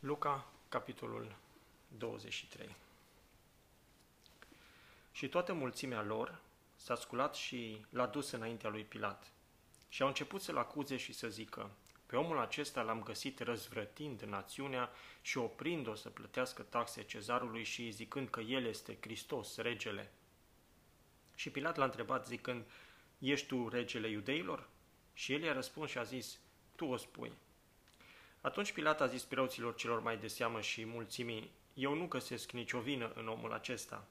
Luca, capitolul 23 Și toată mulțimea lor s-a sculat și l-a dus înaintea lui Pilat. Și au început să-l acuze și să zică, pe omul acesta l-am găsit răzvrătind națiunea și oprind-o să plătească taxe cezarului și zicând că el este Hristos, regele. Și Pilat l-a întrebat zicând, ești tu regele iudeilor? Și el i-a răspuns și a zis, tu o spui. Atunci Pilat a zis preoților celor mai de seamă și mulțimii, eu nu găsesc nicio vină în omul acesta.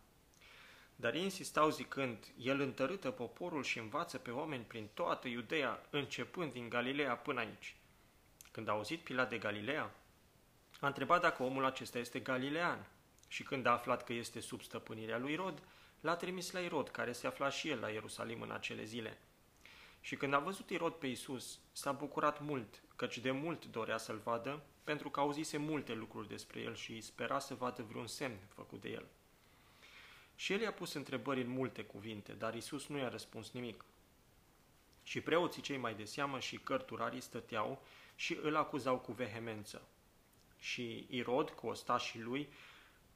Dar ei insistau zicând, el întărâtă poporul și învață pe oameni prin toată Iudeea, începând din Galileea până aici. Când a auzit Pilat de Galileea, a întrebat dacă omul acesta este galilean și când a aflat că este sub stăpânirea lui Rod, l-a trimis la Irod, care se afla și el la Ierusalim în acele zile. Și când a văzut Irod pe Isus, s-a bucurat mult, căci de mult dorea să-l vadă, pentru că auzise multe lucruri despre el și spera să vadă vreun semn făcut de el. Și el i-a pus întrebări în multe cuvinte, dar Isus nu i-a răspuns nimic. Și preoții cei mai de seamă și cărturarii stăteau și îl acuzau cu vehemență. Și Irod, cu ostașii lui,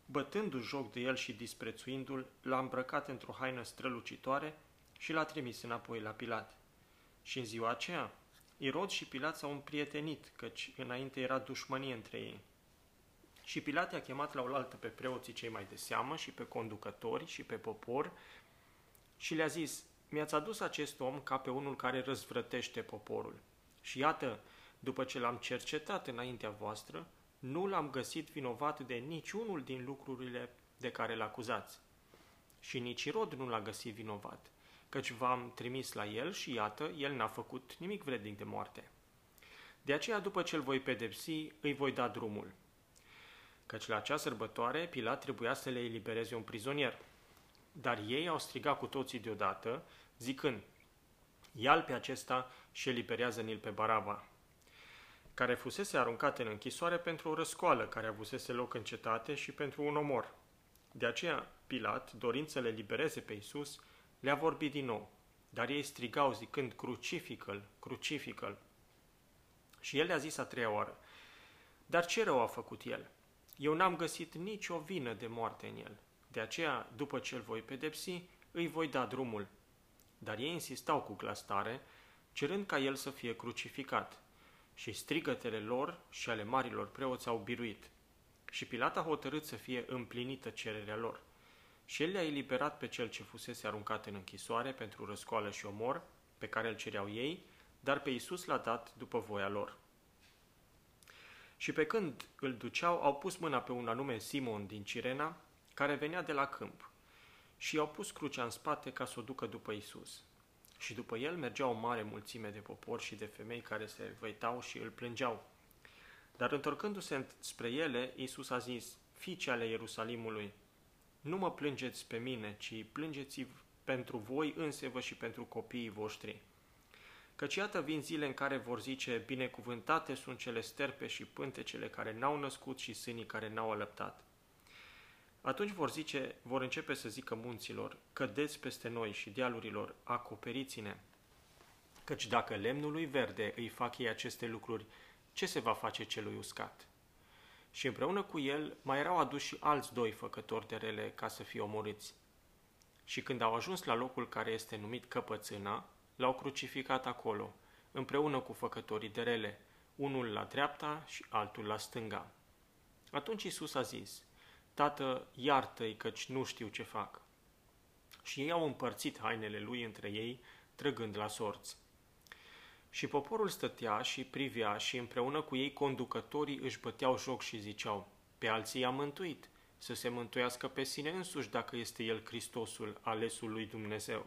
bătându-și joc de el și disprețuindu-l, l-a îmbrăcat într-o haină strălucitoare și l-a trimis înapoi la Pilat. Și în ziua aceea, Irod și Pilat s-au împrietenit, căci înainte era dușmănie între ei. Și Pilat a chemat la oaltă pe preoții cei mai de seamă și pe conducători și pe popor și le-a zis, mi-ați adus acest om ca pe unul care răzvrătește poporul. Și iată, după ce l-am cercetat înaintea voastră, nu l-am găsit vinovat de niciunul din lucrurile de care l acuzați. Și nici Irod nu l-a găsit vinovat, căci v-am trimis la el și iată, el n-a făcut nimic vrednic de moarte. De aceea, după ce îl voi pedepsi, îi voi da drumul. Căci la acea sărbătoare, Pilat trebuia să le elibereze un prizonier. Dar ei au strigat cu toții deodată, zicând, ia pe acesta și eliberează-ne-l pe Baraba care fusese aruncat în închisoare pentru o răscoală care avusese loc în cetate și pentru un omor. De aceea, Pilat, dorind să le libereze pe Isus, le-a vorbit din nou, dar ei strigau zicând, crucifică-l, crucifică-l. Și el le-a zis a treia oară, dar ce rău a făcut el? Eu n-am găsit nicio vină de moarte în el. De aceea, după ce îl voi pedepsi, îi voi da drumul. Dar ei insistau cu glas tare, cerând ca el să fie crucificat și strigătele lor și ale marilor preoți au biruit. Și Pilat a hotărât să fie împlinită cererea lor. Și el le-a eliberat pe cel ce fusese aruncat în închisoare pentru răscoală și omor, pe care îl cereau ei, dar pe Iisus l-a dat după voia lor. Și pe când îl duceau, au pus mâna pe un anume Simon din Cirena, care venea de la câmp, și i-au pus crucea în spate ca să o ducă după Isus. Și după el mergea o mare mulțime de popor și de femei care se văitau și îl plângeau. Dar întorcându-se spre ele, Iisus a zis, Fiice ale Ierusalimului, nu mă plângeți pe mine, ci plângeți pentru voi însevă și pentru copiii voștri. Căci iată vin zile în care vor zice, binecuvântate sunt cele sterpe și pântecele care n-au născut și sânii care n-au alăptat. Atunci vor zice, vor începe să zică munților, cădeți peste noi și dealurilor, acoperiți-ne. Căci dacă lemnului verde îi fac ei aceste lucruri, ce se va face celui uscat? Și împreună cu el mai erau aduși și alți doi făcători de rele ca să fie omorâți. Și când au ajuns la locul care este numit Căpățâna, l-au crucificat acolo, împreună cu făcătorii de rele, unul la dreapta și altul la stânga. Atunci Isus a zis, Tată, iartă-i căci nu știu ce fac. Și ei au împărțit hainele lui între ei, trăgând la sorți. Și poporul stătea și privea și împreună cu ei conducătorii își băteau joc și ziceau, pe alții i-a mântuit, să se mântuiască pe sine însuși dacă este el Hristosul, alesul lui Dumnezeu.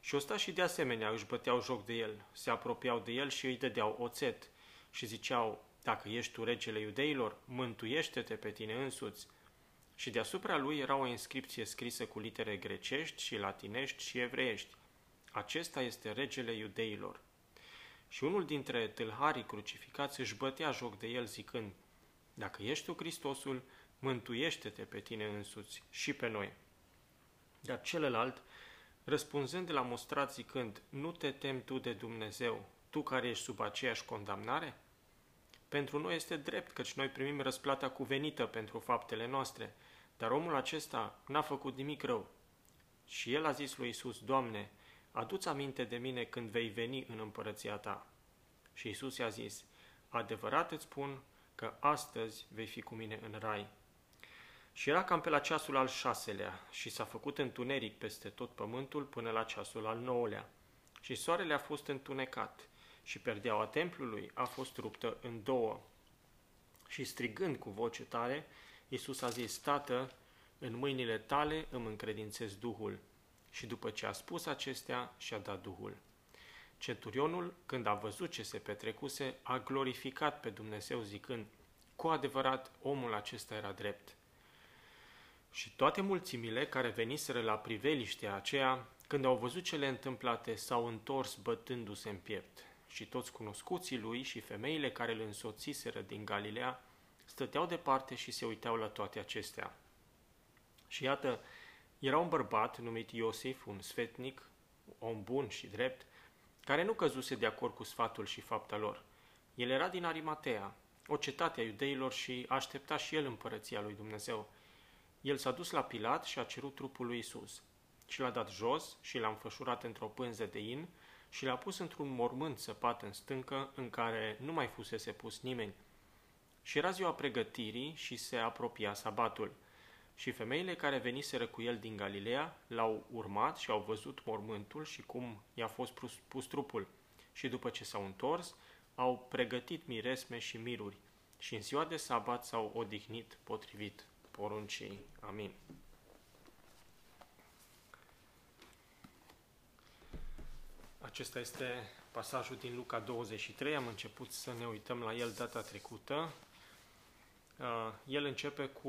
Și ăsta și de asemenea își băteau joc de el, se apropiau de el și îi dădeau oțet și ziceau, dacă ești tu regele iudeilor, mântuiește-te pe tine însuți, și deasupra lui era o inscripție scrisă cu litere grecești și latinești și evreiești. Acesta este regele iudeilor. Și unul dintre tâlharii crucificați își bătea joc de el zicând, Dacă ești tu Hristosul, mântuiește-te pe tine însuți și pe noi. Dar celălalt, răspunzând la mostrat zicând, Nu te temi tu de Dumnezeu, tu care ești sub aceeași condamnare? pentru noi este drept, căci noi primim răsplata cuvenită pentru faptele noastre, dar omul acesta n-a făcut nimic rău. Și el a zis lui Isus, Doamne, adu-ți aminte de mine când vei veni în împărăția ta. Și Isus i-a zis, adevărat îți spun că astăzi vei fi cu mine în rai. Și era cam pe la ceasul al șaselea și s-a făcut întuneric peste tot pământul până la ceasul al nouălea. Și soarele a fost întunecat și perdeaua templului a fost ruptă în două. Și strigând cu voce tare, Iisus a zis, Tată, în mâinile tale îmi încredințez Duhul. Și după ce a spus acestea, și-a dat Duhul. Centurionul, când a văzut ce se petrecuse, a glorificat pe Dumnezeu zicând, cu adevărat, omul acesta era drept. Și toate mulțimile care veniseră la priveliștea aceea, când au văzut cele întâmplate, s-au întors bătându-se în piept. Și toți cunoscuții lui și femeile care îl însoțiseră din Galilea stăteau departe și se uitau la toate acestea. Și iată, era un bărbat numit Iosif, un sfetnic, om bun și drept, care nu căzuse de acord cu sfatul și fapta lor. El era din Arimatea, o cetate a iudeilor și aștepta și el împărăția lui Dumnezeu. El s-a dus la Pilat și a cerut trupul lui Isus. Și l-a dat jos și l-a înfășurat într-o pânză de in și l-a pus într-un mormânt săpat în stâncă în care nu mai fusese pus nimeni. Și era ziua pregătirii și se apropia sabatul. Și femeile care veniseră cu el din Galileea l-au urmat și au văzut mormântul și cum i-a fost pus, pus trupul. Și după ce s-au întors, au pregătit miresme și miruri. Și în ziua de sabat s-au odihnit potrivit poruncii. Amin. Acesta este pasajul din Luca 23. Am început să ne uităm la el data trecută. Uh, el începe cu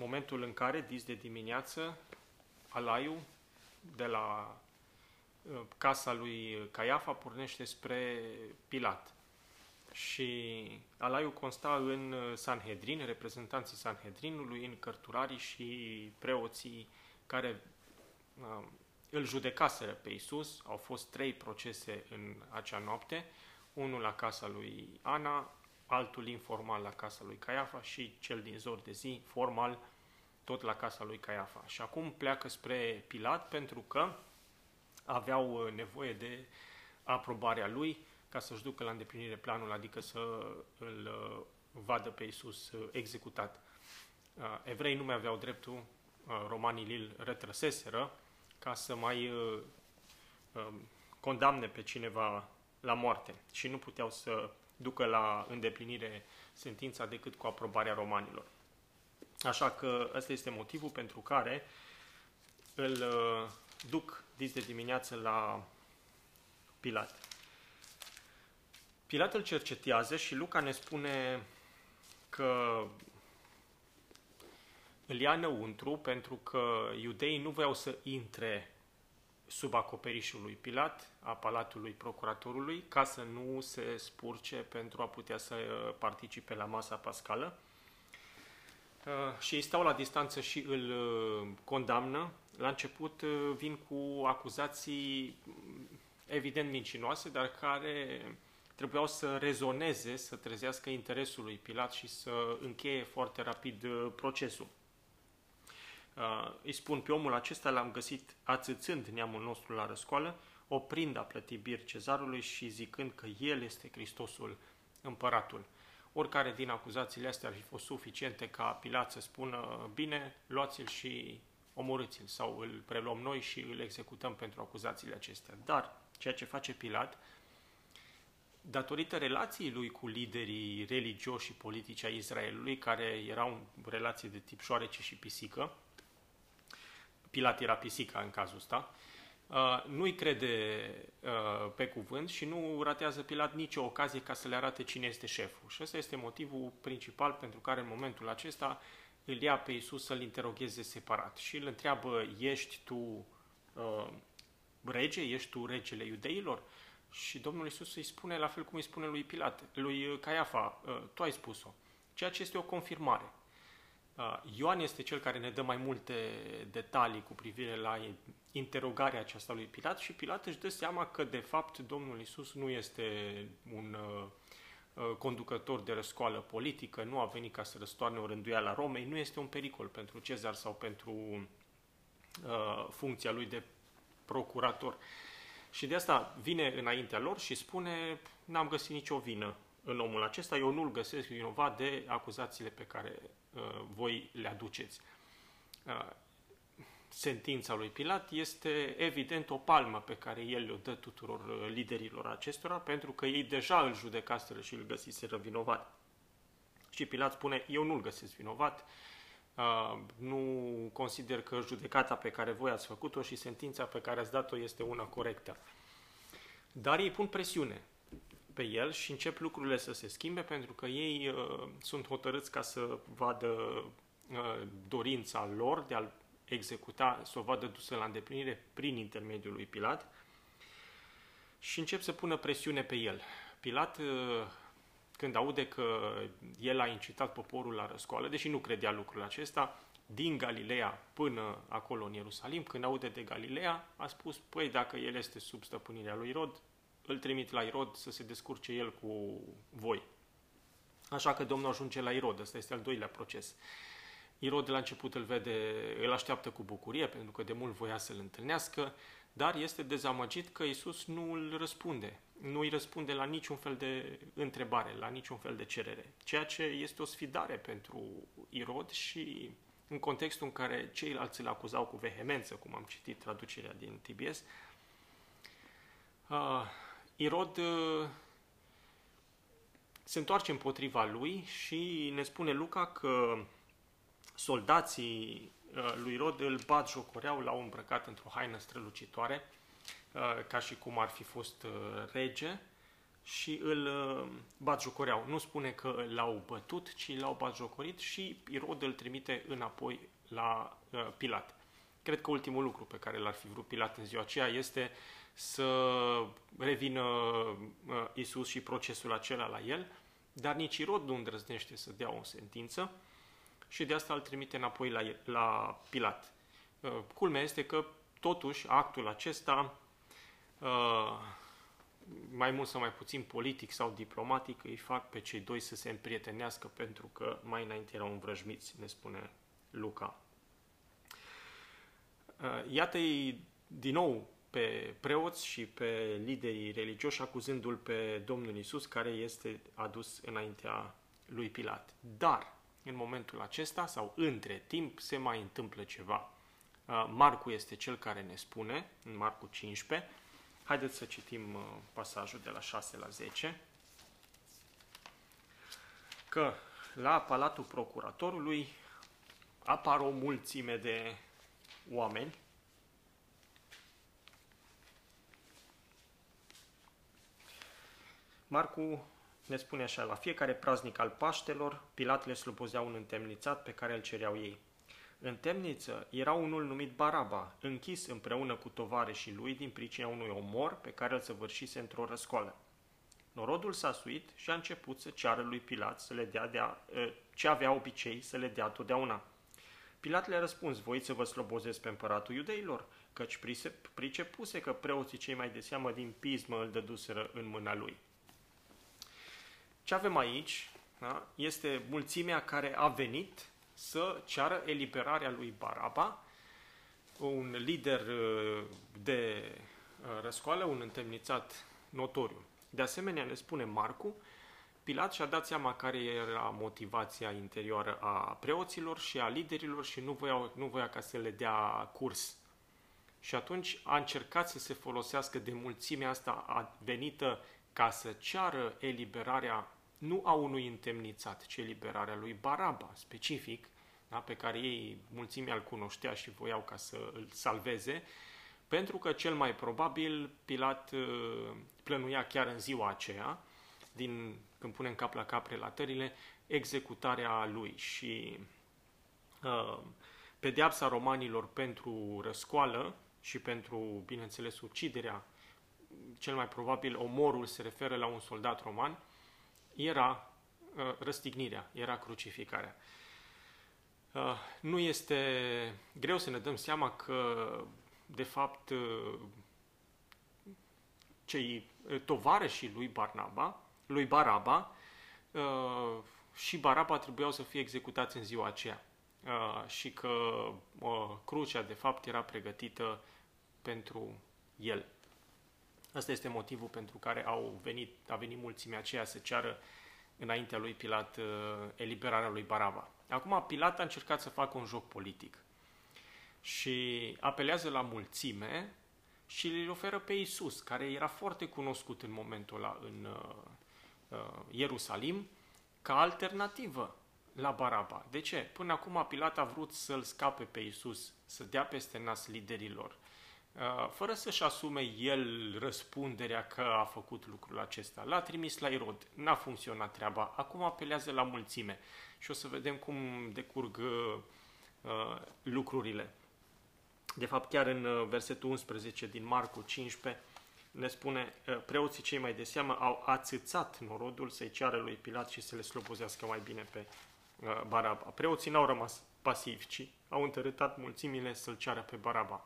momentul în care, dis de dimineață, Alaiu, de la uh, casa lui Caiafa, pornește spre Pilat. Și Alaiu consta în Sanhedrin, reprezentanții Sanhedrinului, în cărturarii și preoții care uh, îl judecaseră pe Isus. Au fost trei procese în acea noapte, unul la casa lui Ana, altul informal la casa lui Caiafa și cel din zor de zi, formal, tot la casa lui Caiafa. Și acum pleacă spre Pilat pentru că aveau uh, nevoie de aprobarea lui ca să-și ducă la îndeplinire planul, adică să îl uh, vadă pe Isus uh, executat. Evrei nu mai aveau dreptul, romanii îl retrăseseră, ca să mai um, condamne pe cineva la moarte și nu puteau să ducă la îndeplinire sentința decât cu aprobarea romanilor. Așa că ăsta este motivul pentru care îl uh, duc dis de dimineață la Pilat. Pilat îl cercetează și Luca ne spune că îl ia înăuntru pentru că iudeii nu voiau să intre sub acoperișul lui Pilat, a palatului procuratorului, ca să nu se spurce pentru a putea să participe la masa pascală. Uh, și ei stau la distanță și îl uh, condamnă. La început uh, vin cu acuzații mm, evident mincinoase, dar care trebuiau să rezoneze, să trezească interesul lui Pilat și să încheie foarte rapid procesul. Îi spun pe omul acesta l-am găsit ațățând neamul nostru la răscoală, oprind a plăti bir cezarului și zicând că el este Hristosul, împăratul. Oricare din acuzațiile astea ar fi fost suficiente ca Pilat să spună, bine, luați-l și omorâți-l sau îl preluăm noi și îl executăm pentru acuzațiile acestea. Dar ceea ce face Pilat, datorită relației lui cu liderii religioși și politici ai Israelului, care erau relații de tip șoarece și pisică, Pilat era pisica în cazul ăsta, Uh, nu-i crede uh, pe cuvânt și nu ratează Pilat nicio ocazie ca să le arate cine este șeful. Și ăsta este motivul principal pentru care în momentul acesta îl ia pe Iisus să-l interogheze separat și îl întreabă, ești tu uh, rege, ești tu regele iudeilor? Și Domnul Iisus îi spune la fel cum îi spune lui Pilat, lui Caiafa, uh, tu ai spus-o. Ceea ce este o confirmare. Uh, Ioan este cel care ne dă mai multe detalii cu privire la interogarea aceasta lui Pilat și Pilat își dă seama că de fapt Domnul Isus nu este un uh, uh, conducător de răscoală politică, nu a venit ca să răstoarne o rânduială a Romei, nu este un pericol pentru Cezar sau pentru uh, funcția lui de procurator. Și de asta vine înaintea lor și spune, n-am găsit nicio vină în omul acesta, eu nu-l găsesc vinovat de acuzațiile pe care uh, voi le aduceți. Uh, sentința lui Pilat este evident o palmă pe care el o dă tuturor uh, liderilor acestora, pentru că ei deja îl judecaseră și îl găsiseră vinovat. Și Pilat spune, eu nu-l găsesc vinovat, uh, nu consider că judecata pe care voi ați făcut-o și sentința pe care ați dat-o este una corectă. Dar ei pun presiune pe el și încep lucrurile să se schimbe pentru că ei uh, sunt hotărâți ca să vadă uh, dorința lor de a-l executa, să o vadă dusă la îndeplinire prin intermediul lui Pilat și încep să pună presiune pe el. Pilat, uh, când aude că el a incitat poporul la răscoală, deși nu credea lucrul acesta, din Galileea până acolo în Ierusalim, când aude de Galileea, a spus, păi dacă el este sub stăpânirea lui Irod, îl trimit la Irod să se descurce el cu voi. Așa că Domnul ajunge la Irod, ăsta este al doilea proces. Irod de la început îl vede, îl așteaptă cu bucurie, pentru că de mult voia să-l întâlnească, dar este dezamăgit că Isus nu îl răspunde. Nu îi răspunde la niciun fel de întrebare, la niciun fel de cerere. Ceea ce este o sfidare pentru Irod și în contextul în care ceilalți îl acuzau cu vehemență, cum am citit traducerea din TBS, uh, Irod uh, se întoarce împotriva lui și ne spune Luca că soldații uh, lui Irod îl bat jocoreau, l-au îmbrăcat într-o haină strălucitoare, uh, ca și cum ar fi fost rege, și îl bat jocoreau. Nu spune că l-au bătut, ci l-au bat jocorit și Irod îl trimite înapoi la Pilat. Cred că ultimul lucru pe care l-ar fi vrut Pilat în ziua aceea este să revină uh, Isus și procesul acela la el, dar nici Irod nu îndrăznește să dea o sentință și de asta îl trimite înapoi la, la Pilat. Uh, culmea este că totuși actul acesta uh, mai mult sau mai puțin politic sau diplomatic îi fac pe cei doi să se împrietenească pentru că mai înainte erau învrăjmiți, ne spune Luca. Iată-i din nou pe preoți și pe liderii religioși, acuzându-l pe Domnul Isus, care este adus înaintea lui Pilat. Dar, în momentul acesta, sau între timp, se mai întâmplă ceva. Uh, Marcu este cel care ne spune, în Marcu 15, haideți să citim uh, pasajul de la 6 la 10, că la palatul procuratorului apar o mulțime de oameni Marcu ne spune așa, la fiecare praznic al Paștelor, Pilat le slobozea un întemnițat pe care îl cereau ei. În temniță era unul numit Baraba, închis împreună cu tovarășii lui din pricina unui omor pe care îl săvârșise într-o răscoală. Norodul s-a suit și a început să ceară lui Pilat să le dea de a, ă, ce avea obicei să le dea totdeauna. Pilat le-a răspuns, voi să vă slobozesc pe împăratul iudeilor, căci pricepuse că preoții cei mai de seamă din pismă îl dăduseră în mâna lui. Ce avem aici da, este mulțimea care a venit să ceară eliberarea lui Baraba, un lider uh, de uh, răscoală, un întemnițat notoriu. De asemenea, ne spune Marcu, Pilat și-a dat seama care era motivația interioară a preoților și a liderilor și nu voia, nu voia ca să le dea curs. Și atunci a încercat să se folosească de mulțimea asta venită ca să ceară eliberarea nu a unui întemnițat, ci eliberarea lui Baraba, specific, da, pe care ei mulțimea îl cunoștea și voiau ca să îl salveze, pentru că cel mai probabil Pilat uh, plănuia chiar în ziua aceea, din, când punem cap la cap relatările, executarea lui și uh, pedeapsa romanilor pentru răscoală și pentru, bineînțeles, uciderea, cel mai probabil omorul se referă la un soldat roman, era uh, răstignirea, era crucificarea. Uh, nu este greu să ne dăm seama că, de fapt, uh, cei tovarășii lui Barnaba, lui Baraba, uh, și Baraba trebuiau să fie executați în ziua aceea uh, și că uh, crucea de fapt era pregătită pentru el. Asta este motivul pentru care au venit, a venit mulțimea aceea să ceară înaintea lui Pilat uh, eliberarea lui Baraba. Acum Pilat a încercat să facă un joc politic și apelează la mulțime și îl oferă pe Isus, care era foarte cunoscut în momentul ăla în uh, uh, Ierusalim, ca alternativă la Baraba. De ce? Până acum Pilat a vrut să-l scape pe Isus, să dea peste nas liderilor, uh, fără să-și asume el răspunderea că a făcut lucrul acesta. L-a trimis la Irod, n-a funcționat treaba, acum apelează la mulțime și o să vedem cum decurg uh, uh lucrurile. De fapt, chiar în uh, versetul 11 din Marcu 15 ne spune, uh, preoții cei mai de seamă au ațățat norodul să-i ceară lui Pilat și să le slobozească mai bine pe uh, Baraba. Preoții n-au rămas pasivi, ci au întărâtat mulțimile să-l ceară pe Baraba.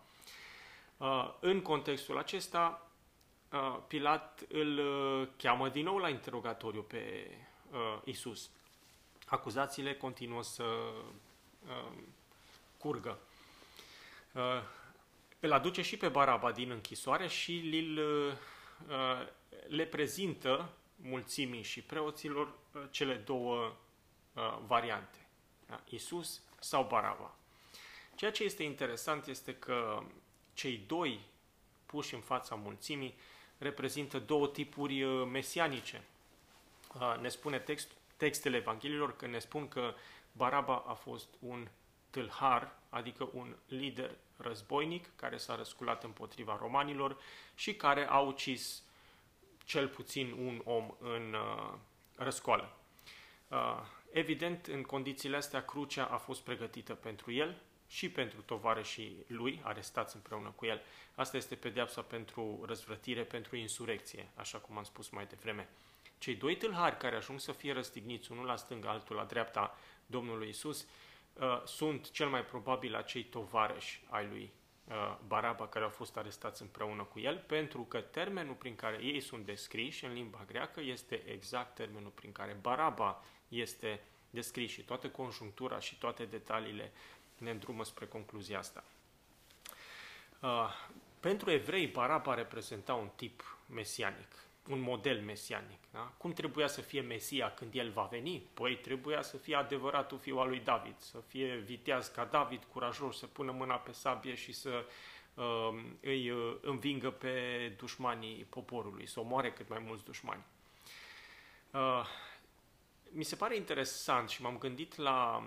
În contextul acesta, Pilat îl cheamă din nou la interogatoriu pe Isus. Acuzațiile continuă să curgă. Uh, îl aduce și pe Baraba din închisoare și îl, uh, le prezintă mulțimii și preoților uh, cele două variante. Da? Isus sau Baraba. Ceea ce este interesant este că cei doi puși în fața mulțimii reprezintă două tipuri mesianice. Ne spune text, textele Evanghelilor că ne spun că Baraba a fost un tâlhar, adică un lider războinic care s-a răsculat împotriva romanilor și care a ucis cel puțin un om în uh, răscoală. Uh, evident, în condițiile astea, crucea a fost pregătită pentru el și pentru tovarășii lui, arestați împreună cu el. Asta este pedeapsa pentru răzvrătire, pentru insurecție, așa cum am spus mai devreme. Cei doi tâlhari care ajung să fie răstigniți, unul la stânga, altul la dreapta Domnului Isus, Uh, sunt cel mai probabil acei tovarăși ai lui uh, Baraba care au fost arestați împreună cu el, pentru că termenul prin care ei sunt descriși în limba greacă este exact termenul prin care Baraba este descris și toată conjunctura și toate detaliile ne îndrumă spre concluzia asta. Uh, pentru evrei, Baraba reprezenta un tip mesianic un model mesianic. Da? Cum trebuia să fie Mesia când el va veni? Păi trebuia să fie adevăratul fiu al lui David, să fie viteaz ca David, curajos, să pună mâna pe sabie și să uh, îi uh, învingă pe dușmanii poporului, să omoare cât mai mulți dușmani. Uh, mi se pare interesant și m-am gândit la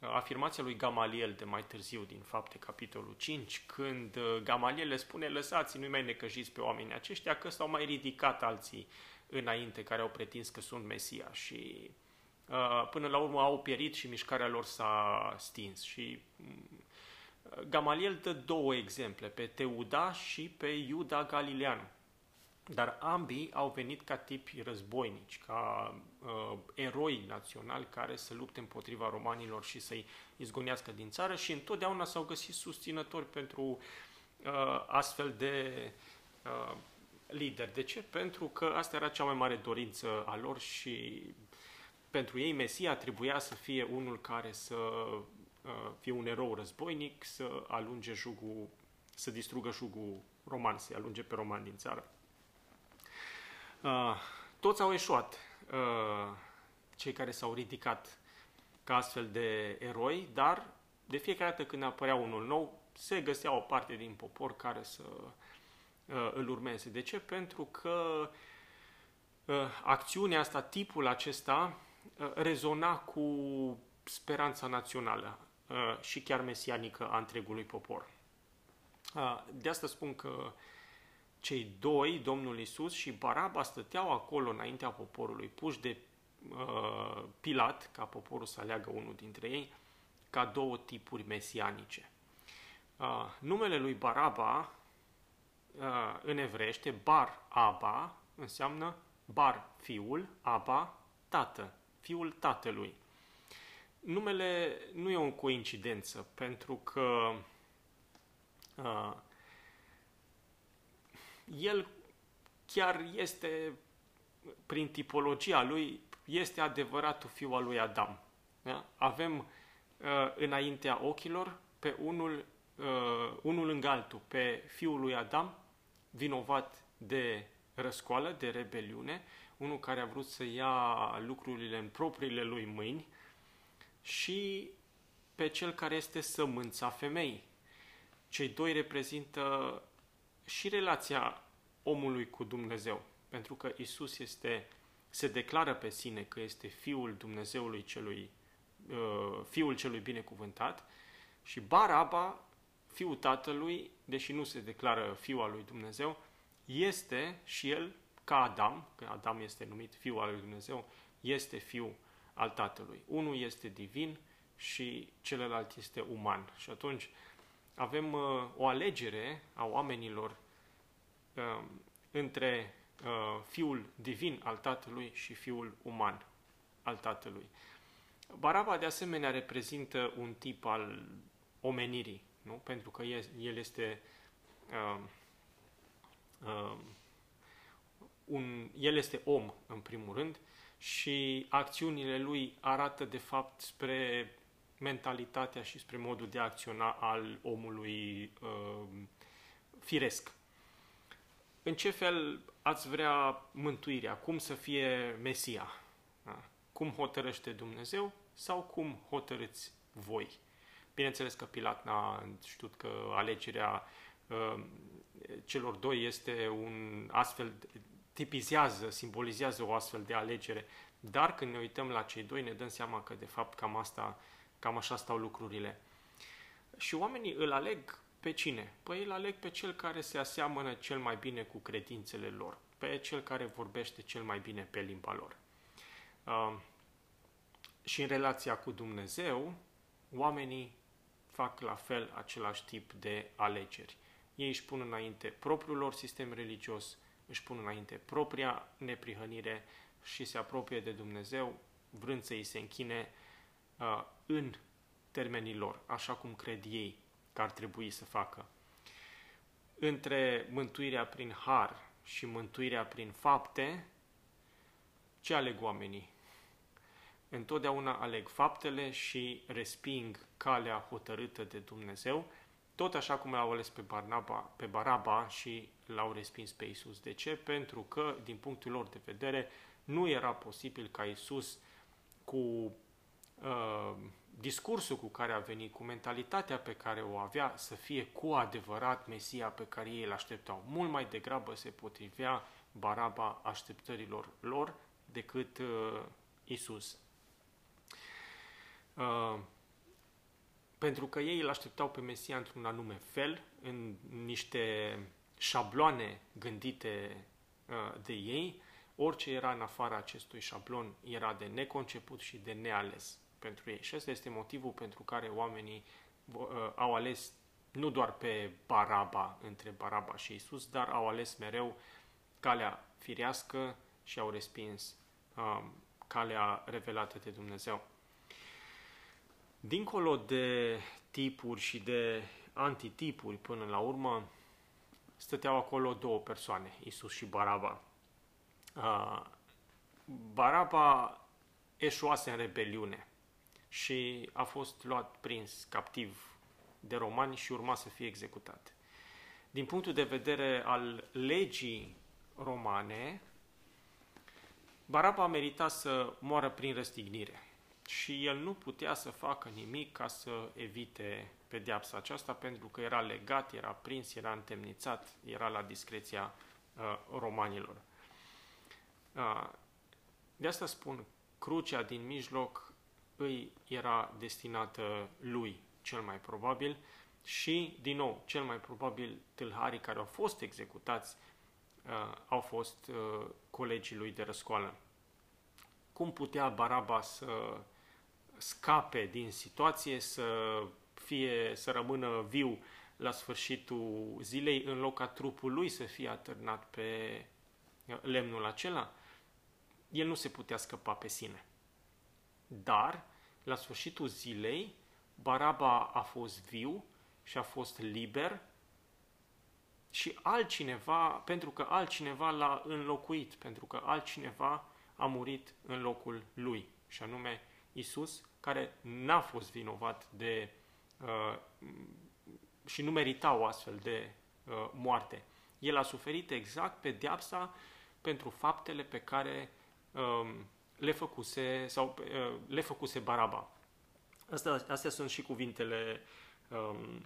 afirmația lui Gamaliel de mai târziu din fapte capitolul 5, când uh, Gamaliel le spune lăsați, nu mai necăjiți pe oamenii aceștia, că s-au mai ridicat alții înainte care au pretins că sunt Mesia și uh, până la urmă au pierit și mișcarea lor s-a stins. Și uh, Gamaliel dă două exemple, pe Teuda și pe Iuda Galileanu. Dar ambii au venit ca tipi războinici, ca uh, eroi naționali care să lupte împotriva romanilor și să-i izgonească din țară și întotdeauna s-au găsit susținători pentru uh, astfel de uh, lideri. De ce? Pentru că asta era cea mai mare dorință a lor și pentru ei Mesia trebuia să fie unul care să uh, fie un erou războinic, să alunge jugul, să distrugă jugul roman, să alunge pe roman din țară. Uh, toți au eșuat, uh, cei care s-au ridicat ca astfel de eroi, dar de fiecare dată când apărea unul nou, se găsea o parte din popor care să uh, îl urmeze. De ce? Pentru că uh, acțiunea asta, tipul acesta, uh, rezona cu speranța națională uh, și chiar mesianică a întregului popor. Uh, de asta spun că uh, cei doi, Domnul Isus și Baraba, stăteau acolo înaintea poporului, puși de uh, Pilat, ca poporul să aleagă unul dintre ei, ca două tipuri mesianice. Uh, numele lui Baraba uh, în evrește, Bar Aba, înseamnă Bar fiul, Aba tată, fiul tatălui. Numele nu e o coincidență, pentru că uh, el chiar este, prin tipologia lui, este adevăratul fiu al lui Adam. Da? Avem uh, înaintea ochilor pe unul, uh, unul lângă altul, pe fiul lui Adam, vinovat de răscoală, de rebeliune, unul care a vrut să ia lucrurile în propriile lui mâini și pe cel care este sămânța femeii. Cei doi reprezintă și relația omului cu Dumnezeu, pentru că Isus este, se declară pe sine că este Fiul Dumnezeului celui, uh, Fiul celui binecuvântat și Baraba, Fiul Tatălui, deși nu se declară Fiul al lui Dumnezeu, este și el ca Adam, că Adam este numit Fiul al lui Dumnezeu, este Fiul al Tatălui. Unul este divin și celălalt este uman. Și atunci avem uh, o alegere a oamenilor uh, între uh, Fiul divin al Tatălui și Fiul uman al Tatălui. Baraba, de asemenea, reprezintă un tip al omenirii, nu? pentru că el este uh, uh, un, el este om, în primul rând, și acțiunile lui arată, de fapt, spre mentalitatea și spre modul de a acționa al omului uh, firesc. În ce fel ați vrea mântuirea? Cum să fie Mesia? Da? Cum hotărăște Dumnezeu sau cum hotărâți voi? Bineînțeles că Pilat n-a știut că alegerea uh, celor doi este un astfel, tipizează, simbolizează o astfel de alegere. Dar când ne uităm la cei doi, ne dăm seama că de fapt cam, asta, cam așa stau lucrurile. Și oamenii îl aleg pe cine? Păi îl aleg pe cel care se aseamănă cel mai bine cu credințele lor, pe cel care vorbește cel mai bine pe limba lor. Uh, și în relația cu Dumnezeu, oamenii fac la fel același tip de alegeri. Ei își pun înainte propriul lor sistem religios, își pun înainte propria neprihănire și se apropie de Dumnezeu, vrând să îi se închine uh, în termenii lor, așa cum cred ei că ar trebui să facă. Între mântuirea prin har și mântuirea prin fapte, ce aleg oamenii? Întotdeauna aleg faptele și resping calea hotărâtă de Dumnezeu, tot așa cum l-au ales pe, Barnaba, pe Baraba și l-au respins pe Isus. De ce? Pentru că, din punctul lor de vedere, nu era posibil ca Isus cu uh, discursul cu care a venit, cu mentalitatea pe care o avea, să fie cu adevărat Mesia pe care ei îl așteptau. Mult mai degrabă se potrivea Baraba așteptărilor lor decât uh, Isus. Uh, pentru că ei îl așteptau pe Mesia într-un anume fel, în niște șabloane gândite uh, de ei, orice era în afara acestui șablon era de neconceput și de neales pentru ei. Și ăsta este motivul pentru care oamenii uh, au ales nu doar pe Baraba, între Baraba și Isus, dar au ales mereu calea firească și au respins um, calea revelată de Dumnezeu. Dincolo de tipuri și de antitipuri până la urmă, stăteau acolo două persoane, Isus și Baraba. Uh, Baraba eșuase în rebeliune și a fost luat prins captiv de romani și urma să fie executat. Din punctul de vedere al legii romane, Baraba a meritat să moară prin răstignire și el nu putea să facă nimic ca să evite pedeapsa aceasta pentru că era legat, era prins, era întemnițat, era la discreția uh, romanilor. Uh, de asta spun, crucea din mijloc îi era destinată lui cel mai probabil și, din nou, cel mai probabil tâlharii care au fost executați uh, au fost uh, colegii lui de răscoală. Cum putea Baraba să scape din situație, să fie, să rămână viu la sfârșitul zilei, în loc ca trupul lui să fie atârnat pe lemnul acela, el nu se putea scăpa pe sine. Dar, la sfârșitul zilei, Baraba a fost viu și a fost liber și altcineva, pentru că altcineva l-a înlocuit, pentru că altcineva a murit în locul lui, și anume Isus, care n-a fost vinovat de uh, și nu merita o astfel de uh, moarte. El a suferit exact pedeapsa pentru faptele pe care um, le făcuse sau uh, le făcuse Baraba. Astea, astea sunt și cuvintele um,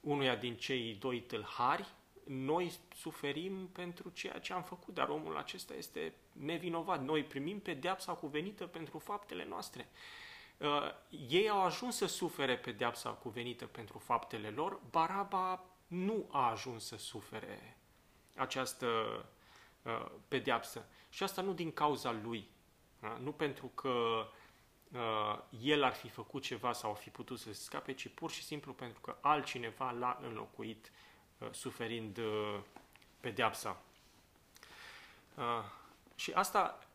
unuia din cei doi tâlhari. Noi suferim pentru ceea ce am făcut, dar omul acesta este nevinovat. Noi primim pedeapsa cuvenită pentru faptele noastre. Uh, ei au ajuns să sufere pedeapsa cuvenită pentru faptele lor. Baraba nu a ajuns să sufere această uh, pedeapsă. Și asta nu din cauza lui, da? nu pentru că uh, el ar fi făcut ceva sau ar fi putut să se scape, ci pur și simplu pentru că altcineva l-a înlocuit uh, suferind uh, pedeapsa. Uh, și asta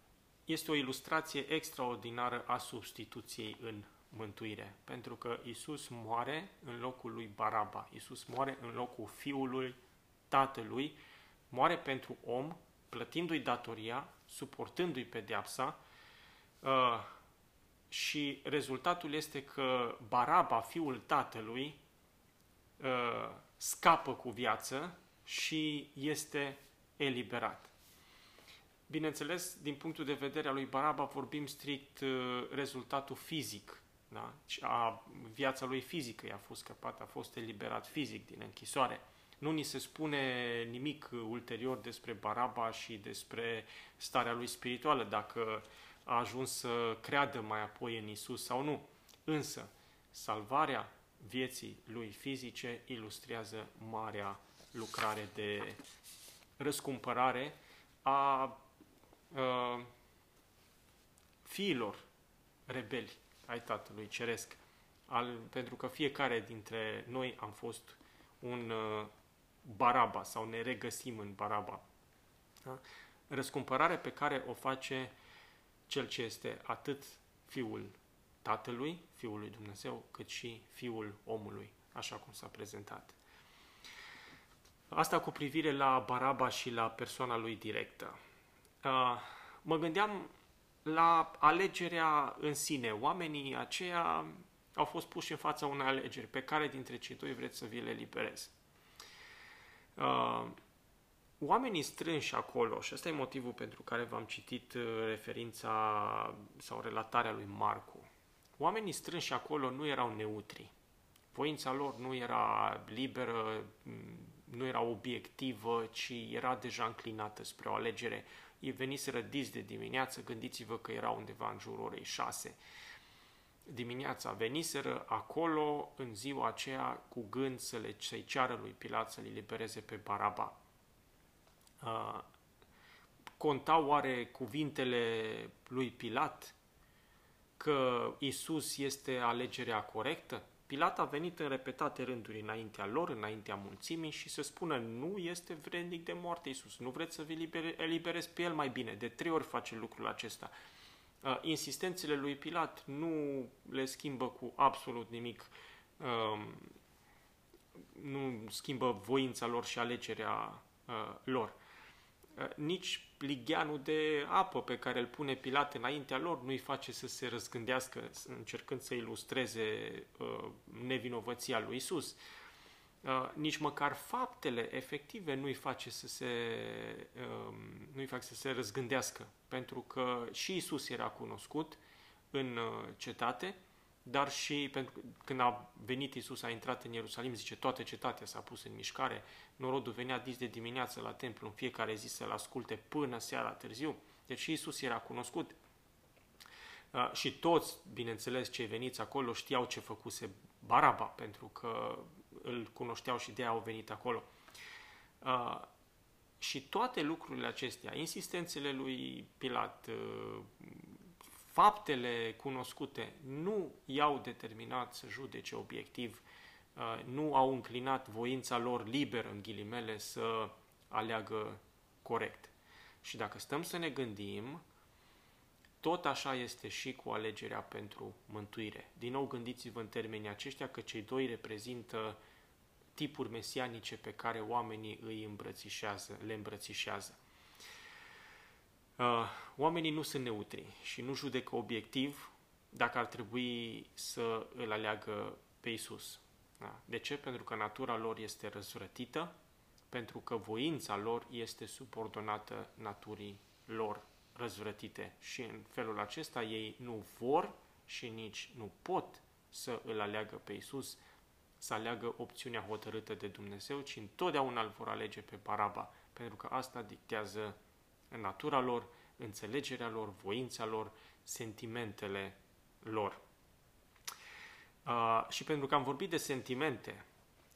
este o ilustrație extraordinară a substituției în mântuire, pentru că Isus moare în locul lui Baraba, Isus moare în locul fiului tatălui, moare pentru om, plătindu-i datoria, suportându-i pedeapsa uh, și rezultatul este că Baraba, fiul tatălui, uh, scapă cu viață și este eliberat. Bineînțeles, din punctul de vedere al lui Baraba, vorbim strict uh, rezultatul fizic. Da? A, viața lui fizică i-a fost scăpat, a fost eliberat fizic din închisoare. Nu ni se spune nimic ulterior despre Baraba și despre starea lui spirituală, dacă a ajuns să creadă mai apoi în Isus sau nu. Însă, salvarea vieții lui fizice ilustrează marea lucrare de răscumpărare a uh, fiilor rebeli ai Tatălui Ceresc, al, pentru că fiecare dintre noi am fost un uh, Baraba sau ne regăsim în Baraba. Da? Răscumpărare pe care o face cel ce este atât Fiul Tatălui, Fiul lui Dumnezeu, cât și Fiul omului, așa cum s-a prezentat. Asta cu privire la Baraba și la persoana lui directă. Uh, mă gândeam la alegerea în sine. Oamenii aceia au fost puși în fața unei alegeri. Pe care dintre cei doi vreți să vi le liberez? Uh, oamenii strânși acolo, și ăsta e motivul pentru care v-am citit uh, referința sau relatarea lui Marcu, oamenii strânși acolo nu erau neutri. Voința lor nu era liberă, nu era obiectivă, ci era deja înclinată spre o alegere ei veniseră dis de dimineață, gândiți-vă că era undeva în jurul orei 6 dimineața, veniseră acolo în ziua aceea cu gând să le, să-i ceară lui Pilat să-l libereze pe Baraba. Uh, contau oare cuvintele lui Pilat că Isus este alegerea corectă? Pilat a venit în repetate rânduri înaintea lor, înaintea mulțimii și să spună nu este vrednic de moarte Isus, nu vreți să vi eliberez pe el mai bine. De trei ori face lucrul acesta. Uh, insistențele lui Pilat nu le schimbă cu absolut nimic, um, nu schimbă voința lor și alegerea uh, lor. Uh, nici pligheanul de apă pe care îl pune Pilat înaintea lor nu-i face să se răzgândească încercând să ilustreze uh, nevinovăția lui Isus. Uh, nici măcar faptele efective nu-i face să se, uh, nu-i fac să se răzgândească, pentru că și Isus era cunoscut în uh, cetate, dar și pentru că când a venit Isus, a intrat în Ierusalim, zice, toată cetatea s-a pus în mișcare, norodul venea dis de dimineață la templu în fiecare zi să-l asculte până seara târziu. Deci și Isus era cunoscut. Uh, și toți, bineînțeles, cei veniți acolo știau ce făcuse Baraba, pentru că îl cunoșteau și de au venit acolo. Uh, și toate lucrurile acestea, insistențele lui Pilat, uh, faptele cunoscute nu i-au determinat să judece obiectiv, uh, nu au înclinat voința lor liberă, în ghilimele, să aleagă corect. Și dacă stăm să ne gândim, tot așa este și cu alegerea pentru mântuire. Din nou gândiți-vă în termenii aceștia că cei doi reprezintă tipuri mesianice pe care oamenii îi îmbrățișează, le îmbrățișează. Uh, oamenii nu sunt neutri și nu judecă obiectiv dacă ar trebui să îl aleagă pe Isus. Da? De ce? Pentru că natura lor este răzvrătită, pentru că voința lor este subordonată naturii lor răzvrătite și în felul acesta ei nu vor și nici nu pot să îl aleagă pe Isus, să aleagă opțiunea hotărâtă de Dumnezeu, ci întotdeauna îl vor alege pe Baraba, pentru că asta dictează natura lor, înțelegerea lor, voința lor, sentimentele lor. Uh, și pentru că am vorbit de sentimente,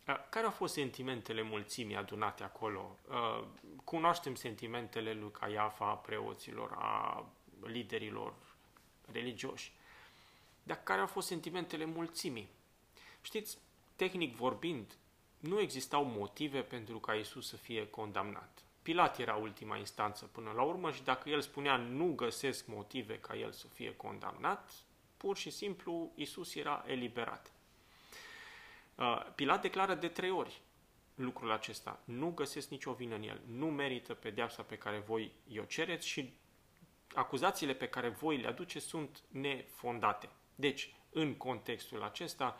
uh, care au fost sentimentele mulțimii adunate acolo? Uh, cunoaștem sentimentele lui Caiafa, a preoților, a liderilor religioși. Dar care au fost sentimentele mulțimii? Știți, tehnic vorbind, nu existau motive pentru ca Isus să fie condamnat. Pilat era ultima instanță până la urmă și dacă el spunea nu găsesc motive ca el să fie condamnat, pur și simplu Isus era eliberat. Uh, Pilat declară de trei ori lucrul acesta. Nu găsesc nicio vină în el. Nu merită pedeapsa pe care voi i-o cereți și acuzațiile pe care voi le aduceți sunt nefondate. Deci, în contextul acesta,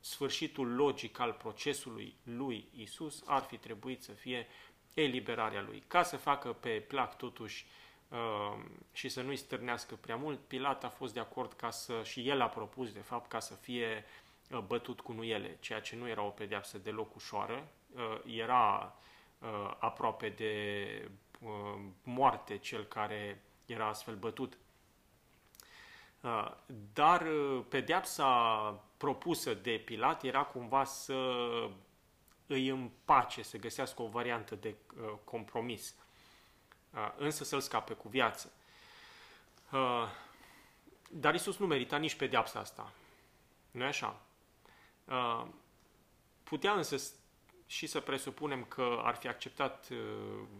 sfârșitul logic al procesului lui Isus ar fi trebuit să fie eliberarea lui. Ca să facă pe plac totuși uh, și să nu-i stârnească prea mult, Pilat a fost de acord ca să, și el a propus de fapt ca să fie uh, bătut cu nuiele, ceea ce nu era o pedeapsă deloc ușoară, uh, era uh, aproape de uh, moarte cel care era astfel bătut. Uh, dar uh, pedeapsa propusă de Pilat era cumva să îi împace, să găsească o variantă de uh, compromis, însă să-l scape cu viață. Dar Isus nu merita nici pedeapsa asta. nu e așa? Putea însă și să presupunem că ar fi acceptat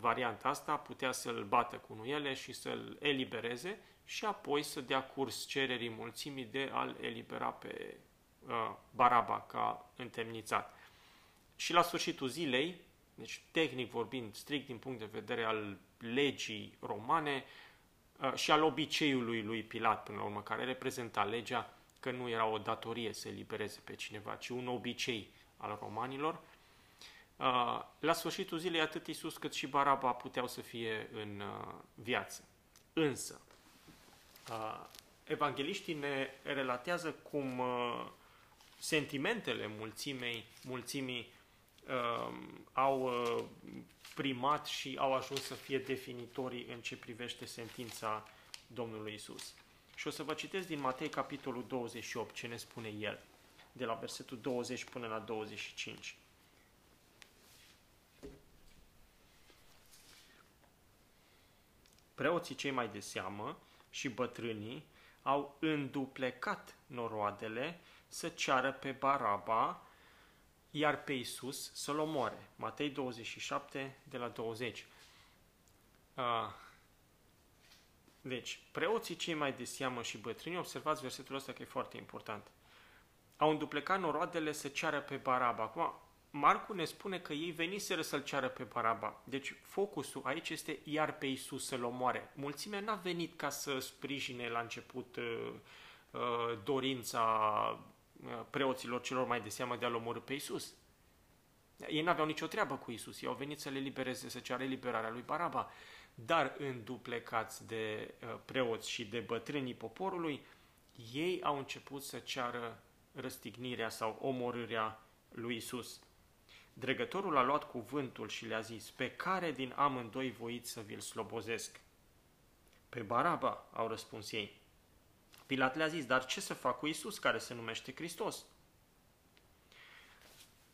varianta asta, putea să-l bată cu nuiele și să-l elibereze și apoi să dea curs cererii mulțimii de a-l elibera pe uh, Baraba ca întemnițat. Și la sfârșitul zilei, deci tehnic vorbind, strict din punct de vedere al legii romane uh, și al obiceiului lui Pilat până la urmă, care reprezenta legea, că nu era o datorie să elibereze pe cineva, ci un obicei al romanilor, uh, la sfârșitul zilei atât Isus cât și Baraba puteau să fie în uh, viață. Însă, evangeliștii ne relatează cum sentimentele mulțimei, mulțimii au primat și au ajuns să fie definitorii în ce privește sentința Domnului Isus. Și o să vă citesc din Matei capitolul 28 ce ne spune el, de la versetul 20 până la 25. Preoții cei mai de seamă și bătrânii au înduplecat noroadele să ceară pe Baraba, iar pe Isus să-l omoare. Matei 27, de la 20. Deci, preoții cei mai de seamă și bătrâni, observați versetul ăsta că e foarte important, au înduplecat noroadele să ceară pe Baraba. Acum, Marcu ne spune că ei veniseră să-l ceară pe Baraba. Deci focusul aici este iar pe Isus să-l omoare. Mulțimea n-a venit ca să sprijine la început uh, uh, dorința uh, preoților celor mai de seamă de a-l omorâ pe Isus. Ei n-aveau nicio treabă cu Isus. Ei au venit să le libereze, să ceară eliberarea lui Baraba. Dar înduplecați de uh, preoți și de bătrânii poporului, ei au început să ceară răstignirea sau omorârea lui Isus. Dregătorul a luat cuvântul și le-a zis, pe care din amândoi voiți să vi-l slobozesc? Pe Baraba, au răspuns ei. Pilat le-a zis, dar ce să fac cu Isus care se numește Hristos?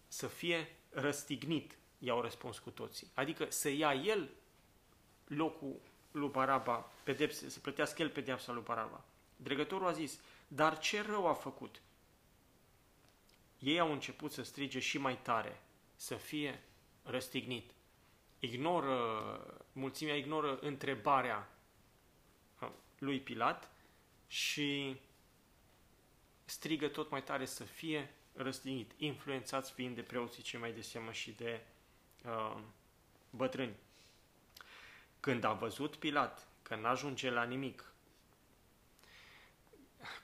Să fie răstignit, i-au răspuns cu toții. Adică să ia el locul lui Baraba, pedepse, să plătească el pedeapsa lui Baraba. Dregătorul a zis, dar ce rău a făcut? Ei au început să strige și mai tare, să fie răstignit. Ignoră, mulțimea ignoră întrebarea lui Pilat și strigă tot mai tare să fie răstignit, influențați fiind de preoții cei mai de seamă și de uh, bătrâni. Când a văzut Pilat că n-ajunge la nimic.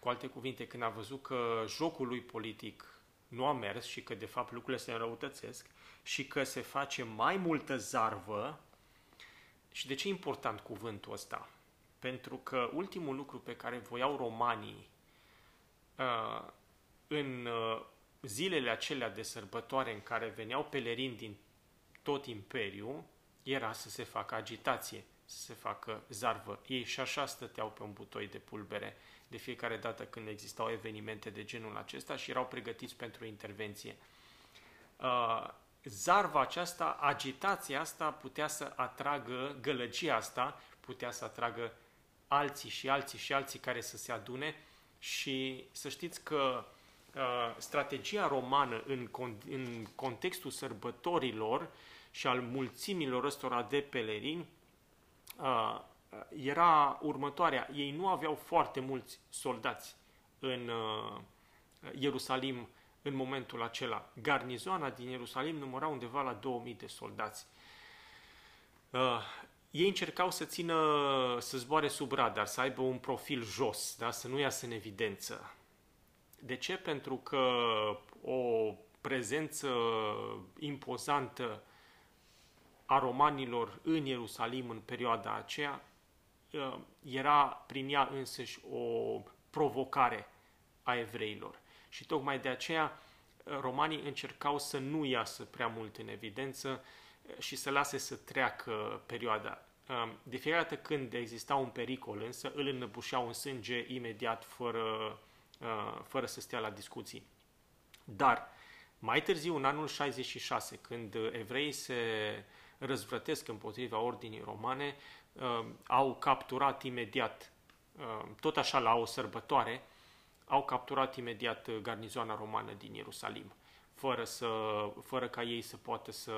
Cu alte cuvinte, când a văzut că jocul lui politic nu a mers și că de fapt lucrurile se înrăutățesc și că se face mai multă zarvă, și de ce e important cuvântul ăsta? Pentru că ultimul lucru pe care voiau romanii uh, în uh, zilele acelea de sărbătoare în care veneau pelerini din tot imperiul, era să se facă agitație, să se facă zarvă. Ei și așa stăteau pe un butoi de pulbere de fiecare dată când existau evenimente de genul acesta și erau pregătiți pentru intervenție. Uh, zarva aceasta, agitația asta putea să atragă, gălăgia asta putea să atragă alții și alții și alții care să se adune și să știți că uh, strategia romană în, con- în contextul sărbătorilor și al mulțimilor ăstora de pelerini uh, era următoarea. Ei nu aveau foarte mulți soldați în uh, Ierusalim în momentul acela. Garnizoana din Ierusalim număra undeva la 2000 de soldați. Uh, ei încercau să țină, să zboare sub radar, să aibă un profil jos, da? să nu iasă în evidență. De ce? Pentru că o prezență impozantă a romanilor în Ierusalim în perioada aceea uh, era prin ea însăși o provocare a evreilor. Și tocmai de aceea uh, romanii încercau să nu iasă prea mult în evidență uh, și să lase să treacă perioada. Um, de fiecare dată când exista un pericol, însă, îl înăbușeau în sânge imediat, fără, uh, fără să stea la discuții. Dar, mai târziu, în anul 66, când evreii se răzvrătesc împotriva ordinii romane, au capturat imediat, tot așa la o sărbătoare, au capturat imediat garnizoana romană din Ierusalim, fără, să, fără ca ei să poată să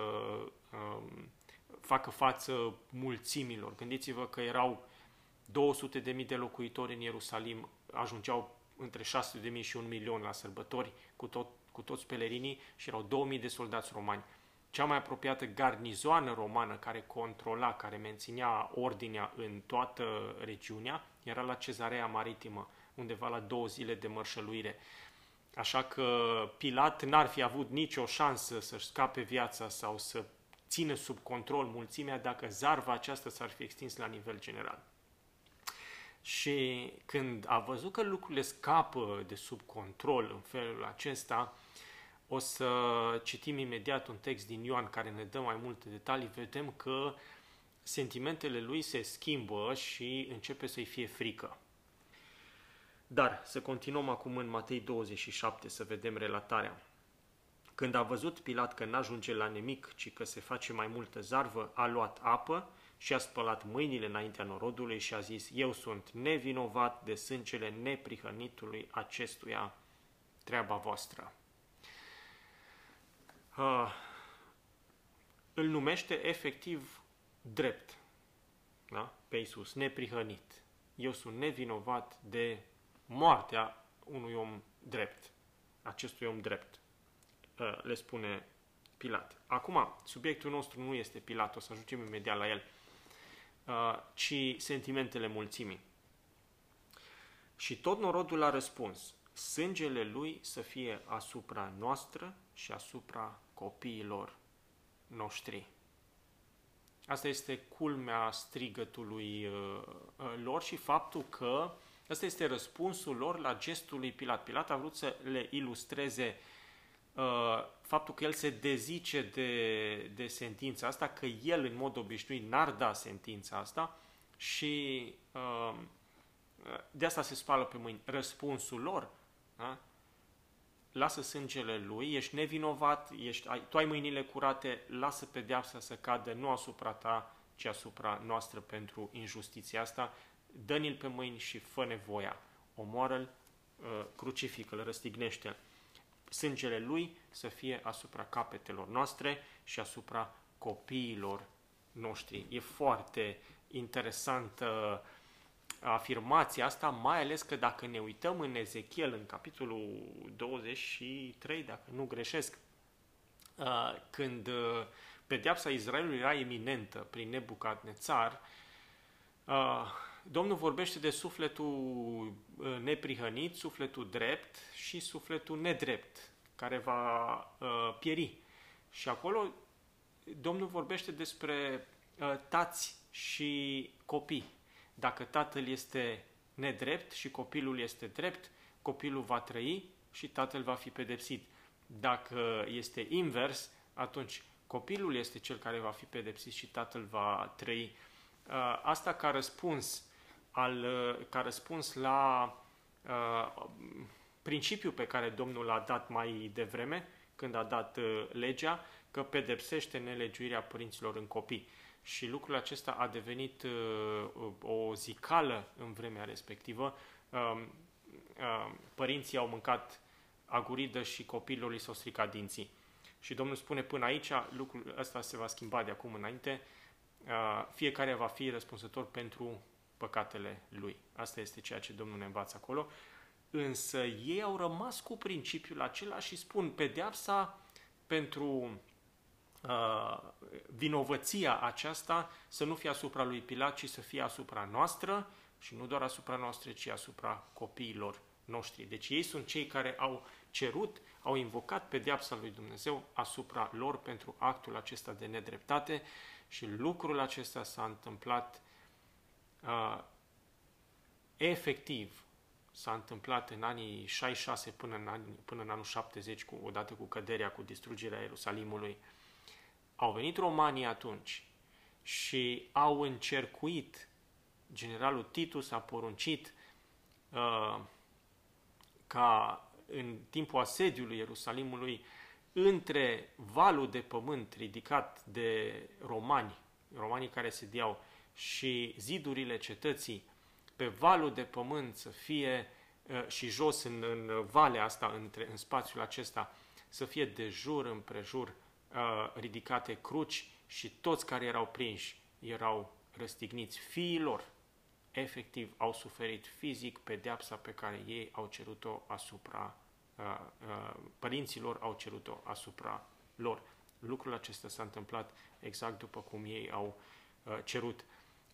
um, facă față mulțimilor. Gândiți-vă că erau 200.000 de, de locuitori în Ierusalim, ajungeau între 600.000 și un milion la sărbători cu, tot, cu toți pelerinii și erau 2000 de soldați romani. Cea mai apropiată garnizoană romană care controla, care menținea ordinea în toată regiunea, era la cezarea maritimă undeva la două zile de mărșăluire. Așa că Pilat n-ar fi avut nicio șansă să-și scape viața sau să țină sub control mulțimea dacă zarva aceasta s-ar fi extins la nivel general. Și când a văzut că lucrurile scapă de sub control în felul acesta, o să citim imediat un text din Ioan care ne dă mai multe detalii, vedem că sentimentele lui se schimbă și începe să-i fie frică. Dar să continuăm acum în Matei 27 să vedem relatarea. Când a văzut Pilat că n-ajunge la nimic, ci că se face mai multă zarvă, a luat apă și a spălat mâinile înaintea norodului și a zis, Eu sunt nevinovat de sângele neprihănitului acestuia, treaba voastră. Uh, îl numește efectiv drept da? pe Iisus, neprihănit. Eu sunt nevinovat de moartea unui om drept, acestui om drept, uh, le spune Pilat. Acum, subiectul nostru nu este Pilat, o să ajungem imediat la el, uh, ci sentimentele mulțimii. Și tot norodul a răspuns, sângele lui să fie asupra noastră și asupra copiilor noștri. Asta este culmea strigătului uh, lor și faptul că Asta este răspunsul lor la gestul lui Pilat. Pilat a vrut să le ilustreze uh, faptul că el se dezice de, de sentința asta, că el în mod obișnuit n-ar da sentința asta și uh, de asta se spală pe mâini. Răspunsul lor, da? lasă sângele lui, ești nevinovat, ești, ai, tu ai mâinile curate, lasă pedeapsa să cadă nu asupra ta, ci asupra noastră pentru injustiția asta dă-ni-l pe mâini și fă nevoia. Omoară-l, uh, crucifică-l, răstignește-l. Sângele lui să fie asupra capetelor noastre și asupra copiilor noștri. E foarte interesantă afirmația asta, mai ales că dacă ne uităm în Ezechiel, în capitolul 23, dacă nu greșesc, uh, când uh, pedeapsa Israelului era eminentă prin Nebucadnețar, Uh, Domnul vorbește de sufletul uh, neprihănit, sufletul drept și sufletul nedrept, care va uh, pieri. Și acolo Domnul vorbește despre uh, tați și copii. Dacă tatăl este nedrept și copilul este drept, copilul va trăi și tatăl va fi pedepsit. Dacă este invers, atunci copilul este cel care va fi pedepsit și tatăl va trăi. Uh, asta ca răspuns, al, uh, ca răspuns la uh, principiul pe care Domnul l-a dat mai devreme, când a dat legea, că pedepsește nelegiuirea părinților în copii. Și lucrul acesta a devenit o zicală în vremea respectivă. Um, părinții au mâncat aguridă și copilul li s-au stricat dinții. Și Domnul spune până aici, lucrul ăsta se va schimba de acum înainte, fiecare va fi răspunsător pentru păcatele lui. Asta este ceea ce Domnul ne învață acolo. Însă ei au rămas cu principiul acela și spun pedeapsa pentru uh, vinovăția aceasta să nu fie asupra lui Pilat, ci să fie asupra noastră și nu doar asupra noastră, ci asupra copiilor noștri. Deci ei sunt cei care au cerut, au invocat pedeapsa lui Dumnezeu asupra lor pentru actul acesta de nedreptate și lucrul acesta s-a întâmplat uh, efectiv, s-a întâmplat în anii 66 până în, anii, până în anul 70, cu, odată cu căderea, cu distrugerea Ierusalimului. Au venit romanii atunci și au încercuit, generalul Titus a poruncit uh, ca în timpul asediului Ierusalimului, între valul de pământ ridicat de romani, romanii care sediau, și zidurile cetății, pe valul de pământ să fie uh, și jos în, în valea asta, între, în spațiul acesta, să fie de jur împrejur uh, ridicate cruci și toți care erau prinși erau răstigniți. Fiilor efectiv au suferit fizic pedeapsa pe care ei au cerut-o asupra uh, uh, părinților, au cerut-o asupra lor. Lucrul acesta s-a întâmplat exact după cum ei au uh, cerut.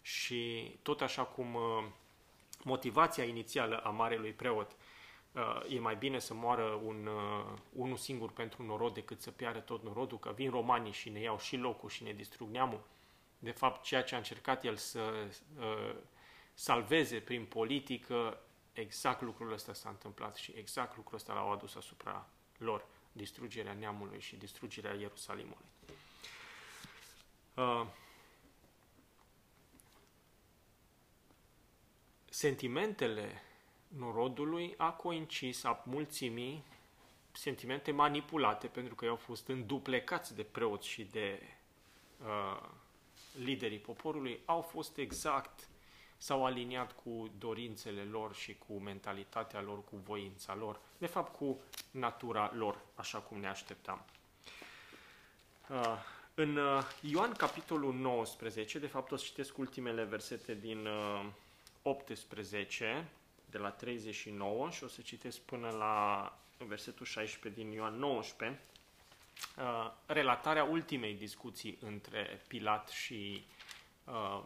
Și tot așa cum uh, motivația inițială a marelui preot uh, e mai bine să moară un, uh, unul singur pentru norod decât să piară tot norodul, că vin romanii și ne iau și locul și ne distrug neamul. De fapt, ceea ce a încercat el să uh, salveze prin politică, exact lucrul ăsta s-a întâmplat și exact lucrul ăsta l-au adus asupra lor, distrugerea neamului și distrugerea Ierusalimului. Uh, sentimentele norodului a coincis a mulțimii sentimente manipulate pentru că ei au fost înduplecați de preoți și de uh, liderii poporului, au fost exact s-au aliniat cu dorințele lor și cu mentalitatea lor, cu voința lor, de fapt cu natura lor, așa cum ne așteptam. Uh, în uh, Ioan capitolul 19, de fapt o să citesc ultimele versete din 18, uh, de la 39 și o să citesc până la versetul 16 din Ioan 19, relatarea ultimei discuții între Pilat și uh,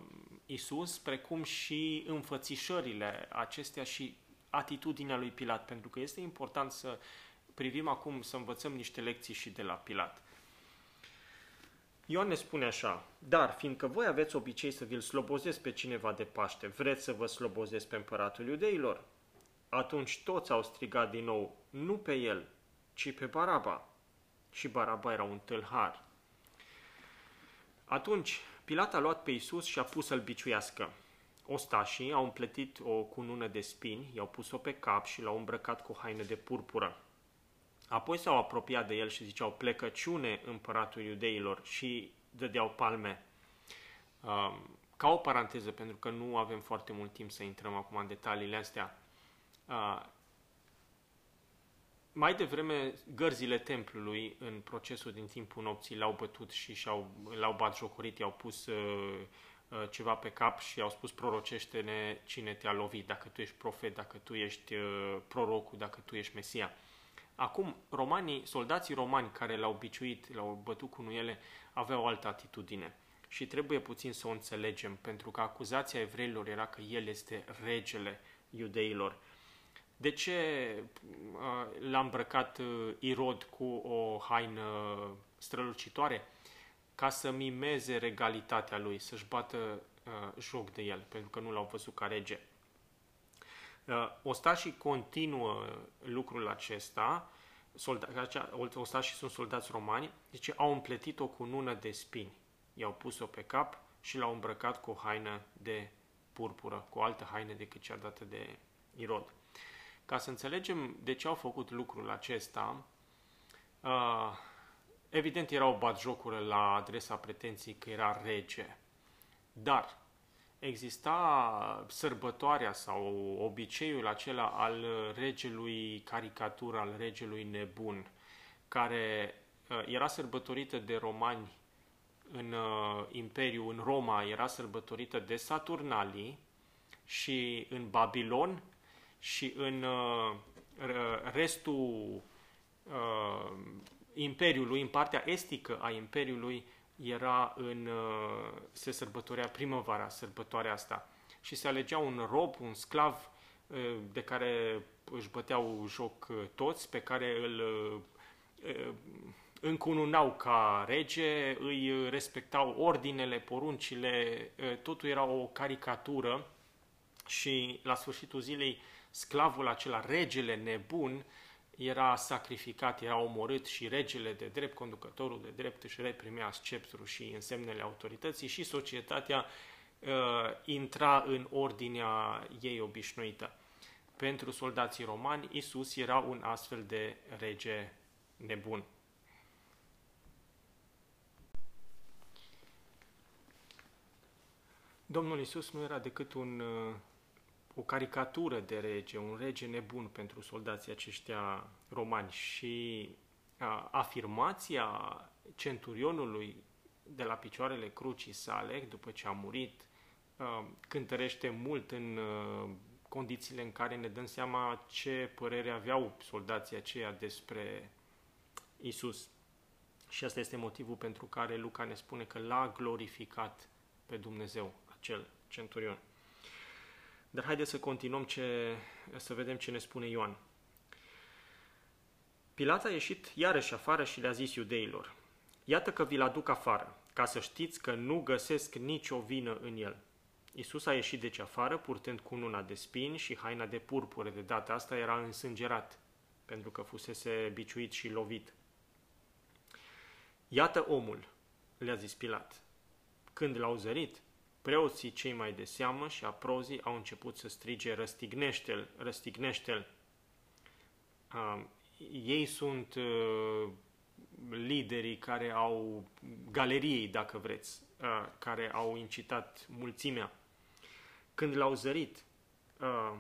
Isus, precum și înfățișările acestea și atitudinea lui Pilat, pentru că este important să privim acum, să învățăm niște lecții și de la Pilat. Ioan ne spune așa, dar fiindcă voi aveți obicei să vi-l slobozesc pe cineva de Paște, vreți să vă slobozesc pe împăratul iudeilor? Atunci toți au strigat din nou, nu pe el, ci pe Baraba. Și Baraba era un tâlhar. Atunci Pilat a luat pe Isus și a pus să-l biciuiască. Ostașii au împletit o cunună de spini, i-au pus-o pe cap și l-au îmbrăcat cu haine de purpură. Apoi s-au apropiat de el și ziceau, plecăciune împăratul iudeilor și dădeau palme. Um, ca o paranteză, pentru că nu avem foarte mult timp să intrăm acum în detaliile astea, uh, mai devreme, gărzile templului, în procesul din timpul nopții, l-au bătut și și-au, l-au bat jocorit, i-au pus uh, uh, ceva pe cap și i-au spus prorocește-ne cine te-a lovit, dacă tu ești profet, dacă tu ești uh, prorocul, dacă tu ești Mesia. Acum, romanii, soldații romani care l-au biciuit, l-au bătut cu nuiele, aveau o altă atitudine. și trebuie puțin să o înțelegem, pentru că acuzația evreilor era că el este regele iudeilor. De ce uh, l-a îmbrăcat uh, Irod cu o haină strălucitoare? Ca să mimeze regalitatea lui, să-și bată uh, joc de el, pentru că nu l-au văzut ca rege. Ostașii continuă lucrul acesta, solda, ostașii sunt soldați romani, deci au împletit o cunună de spini. I-au pus-o pe cap și l-au îmbrăcat cu o haină de purpură, cu o altă haină decât cea dată de Irod. Ca să înțelegem de ce au făcut lucrul acesta, uh, evident era o batjocură la adresa pretenției că era rege, dar exista sărbătoarea sau obiceiul acela al regelui caricatur, al regelui nebun, care uh, era sărbătorită de romani în uh, Imperiu, în Roma, era sărbătorită de Saturnalii și în Babilon și în uh, restul uh, Imperiului, în partea estică a Imperiului, era în, uh, se sărbătorea primăvara, sărbătoarea asta. Și se alegea un rob, un sclav, de care își băteau joc toți, pe care îl încununau ca rege, îi respectau ordinele, poruncile, totul era o caricatură și la sfârșitul zilei sclavul acela, regele nebun, era sacrificat, era omorât și regele de drept, conducătorul de drept își reprimea sceptrul și însemnele autorității și societatea uh, intra în ordinea ei obișnuită. Pentru soldații romani, Isus era un astfel de rege nebun. Domnul Isus nu era decât un uh, o caricatură de rege, un rege nebun pentru soldații aceștia romani și a, afirmația centurionului de la picioarele crucii sale, după ce a murit, a, cântărește mult în a, condițiile în care ne dăm seama ce părere aveau soldații aceia despre Isus. Și asta este motivul pentru care Luca ne spune că l-a glorificat pe Dumnezeu, acel centurion. Dar haideți să continuăm ce, să vedem ce ne spune Ioan. Pilat a ieșit iarăși afară și le-a zis iudeilor, Iată că vi-l aduc afară, ca să știți că nu găsesc nicio vină în el. Isus a ieșit deci afară, purtând cununa de spini și haina de purpure. De data asta era însângerat, pentru că fusese biciuit și lovit. Iată omul, le-a zis Pilat. Când l-au zărit, Preoții cei mai de seamă și aprozii au început să strige răstignește-l, răstignește-l. Uh, ei sunt uh, liderii care au galeriei, dacă vreți, uh, care au incitat mulțimea. Când l-au zărit, uh,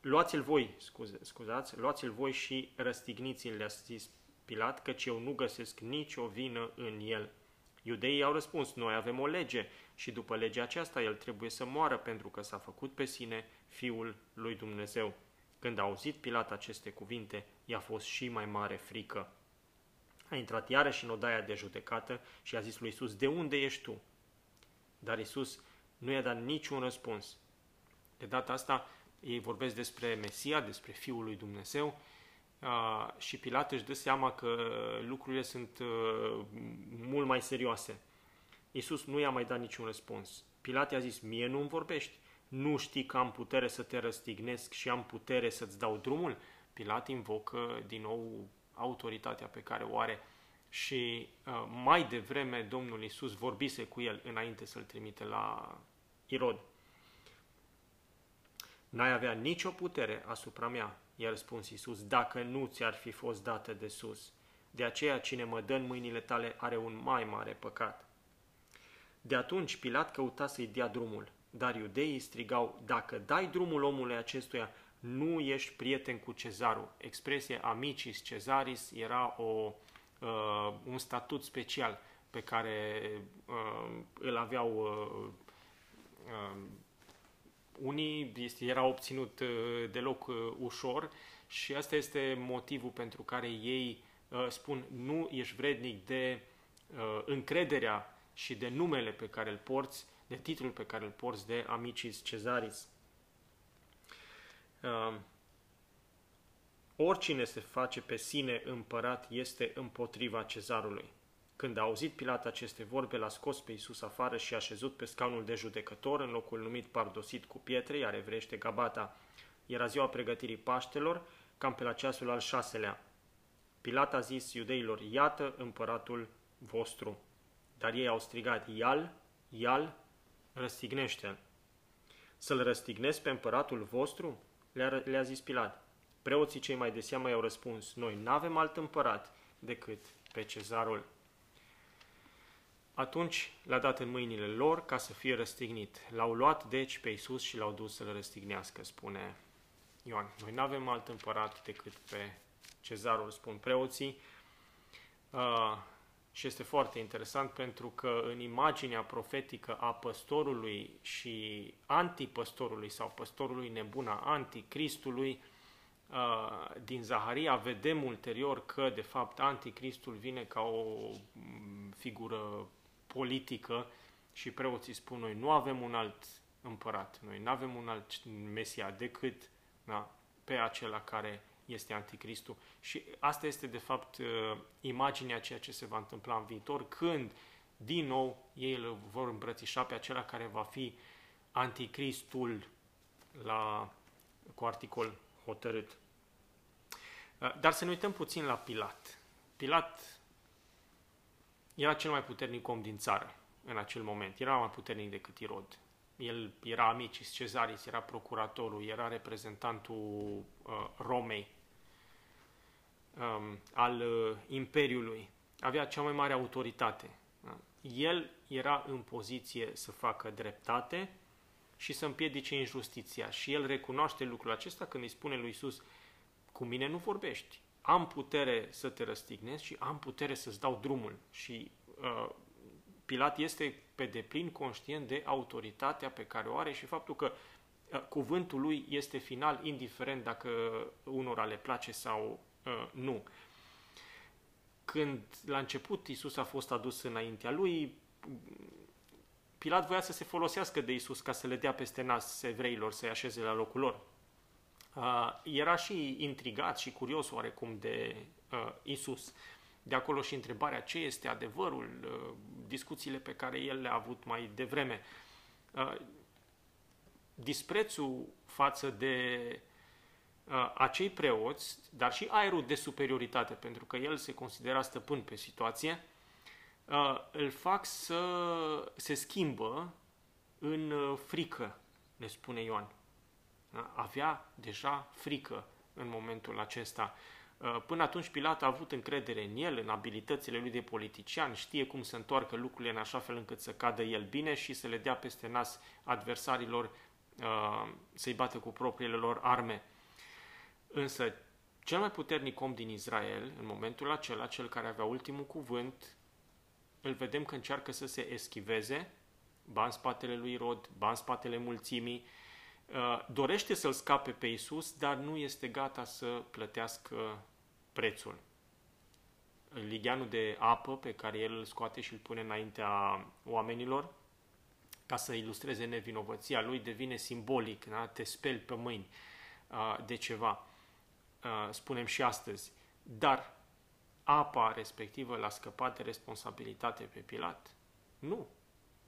luați-l voi, scuze, scuzați, luați-l voi și răstigniți-l, le-a zis Pilat, căci eu nu găsesc nicio vină în el. Iudeii au răspuns, noi avem o lege și după legea aceasta el trebuie să moară pentru că s-a făcut pe sine Fiul lui Dumnezeu. Când a auzit Pilat aceste cuvinte, i-a fost și mai mare frică. A intrat iarăși în odaia de judecată și a zis lui Isus, de unde ești tu? Dar Isus nu i-a dat niciun răspuns. De data asta ei vorbesc despre Mesia, despre Fiul lui Dumnezeu și Pilat își dă seama că lucrurile sunt mult mai serioase. Iisus nu i-a mai dat niciun răspuns. Pilat i-a zis, mie nu-mi vorbești. Nu știi că am putere să te răstignesc și am putere să-ți dau drumul? Pilat invocă din nou autoritatea pe care o are și uh, mai devreme Domnul Iisus vorbise cu el înainte să-l trimite la Irod. N-ai avea nicio putere asupra mea, i-a răspuns Iisus, dacă nu ți-ar fi fost dată de sus. De aceea cine mă dă în mâinile tale are un mai mare păcat. De atunci Pilat căuta să-i dea drumul, dar iudeii strigau, dacă dai drumul omului acestuia, nu ești prieten cu cezarul. Expresia amicis cezaris era o, uh, un statut special pe care uh, îl aveau uh, uh, unii, este, era obținut uh, deloc uh, ușor și asta este motivul pentru care ei uh, spun nu ești vrednic de uh, încrederea și de numele pe care îl porți, de titlul pe care îl porți de Amicis Cezaris. Uh, oricine se face pe sine împărat este împotriva cezarului. Când a auzit Pilat aceste vorbe, l-a scos pe Iisus afară și a șezut pe scaunul de judecător în locul numit pardosit cu pietre, iar evrește Gabata. Era ziua pregătirii Paștelor, cam pe la ceasul al șaselea. Pilat a zis iudeilor, iată împăratul vostru. Dar ei au strigat, ial, ial, răstignește-l. Să-l răstignesc pe împăratul vostru? Le-a, le zis Pilat. Preoții cei mai de seamă i-au răspuns, noi n-avem alt împărat decât pe cezarul. Atunci l-a dat în mâinile lor ca să fie răstignit. L-au luat deci pe Iisus și l-au dus să-l răstignească, spune Ioan. Noi nu avem alt împărat decât pe cezarul, spun preoții. Uh, și este foarte interesant pentru că în imaginea profetică a păstorului și antipăstorului sau păstorului nebun, a anticristului, uh, din Zaharia vedem ulterior că de fapt anticristul vine ca o mm, figură politică și preoții spun noi nu avem un alt împărat, noi nu avem un alt Mesia decât da, pe acela care este anticristul. Și asta este de fapt uh, imaginea ceea ce se va întâmpla în viitor, când din nou ei îl vor îmbrățișa pe acela care va fi anticristul la, cu articol hotărât. Uh, dar să ne uităm puțin la Pilat. Pilat era cel mai puternic om din țară în acel moment. Era mai puternic decât Irod. El era amicis Cezaris, era procuratorul, era reprezentantul uh, Romei, um, al uh, Imperiului. Avea cea mai mare autoritate. Da? El era în poziție să facă dreptate și să împiedice injustiția. Și el recunoaște lucrul acesta când îi spune lui Isus, cu mine nu vorbești, am putere să te răstignesc și am putere să-ți dau drumul. Și uh, Pilat este pe deplin conștient de autoritatea pe care o are și faptul că uh, cuvântul lui este final, indiferent dacă unora le place sau uh, nu. Când la început Isus a fost adus înaintea lui, Pilat voia să se folosească de Isus ca să le dea peste nas evreilor, să-i așeze la locul lor. Uh, era și intrigat și curios oarecum de uh, Isus. De acolo și întrebarea ce este adevărul, uh, discuțiile pe care el le-a avut mai devreme. Uh, disprețul față de uh, acei preoți, dar și aerul de superioritate, pentru că el se considera stăpân pe situație, uh, îl fac să se schimbă în uh, frică, ne spune Ioan. Da? avea deja frică în momentul acesta. Uh, până atunci Pilat a avut încredere în el, în abilitățile lui de politician, știe cum să întoarcă lucrurile în așa fel încât să cadă el bine și să le dea peste nas adversarilor, uh, să-i bată cu propriile lor arme. Însă, cel mai puternic om din Israel, în momentul acela, cel care avea ultimul cuvânt, îl vedem că încearcă să se eschiveze, ba în spatele lui Rod, ba în spatele mulțimii, Uh, dorește să-l scape pe Isus, dar nu este gata să plătească prețul. Ligianul de apă pe care el îl scoate și îl pune înaintea oamenilor, ca să ilustreze nevinovăția lui, devine simbolic, da? te speli pe mâini uh, de ceva, uh, spunem și astăzi. Dar apa respectivă l-a scăpat de responsabilitate pe Pilat? Nu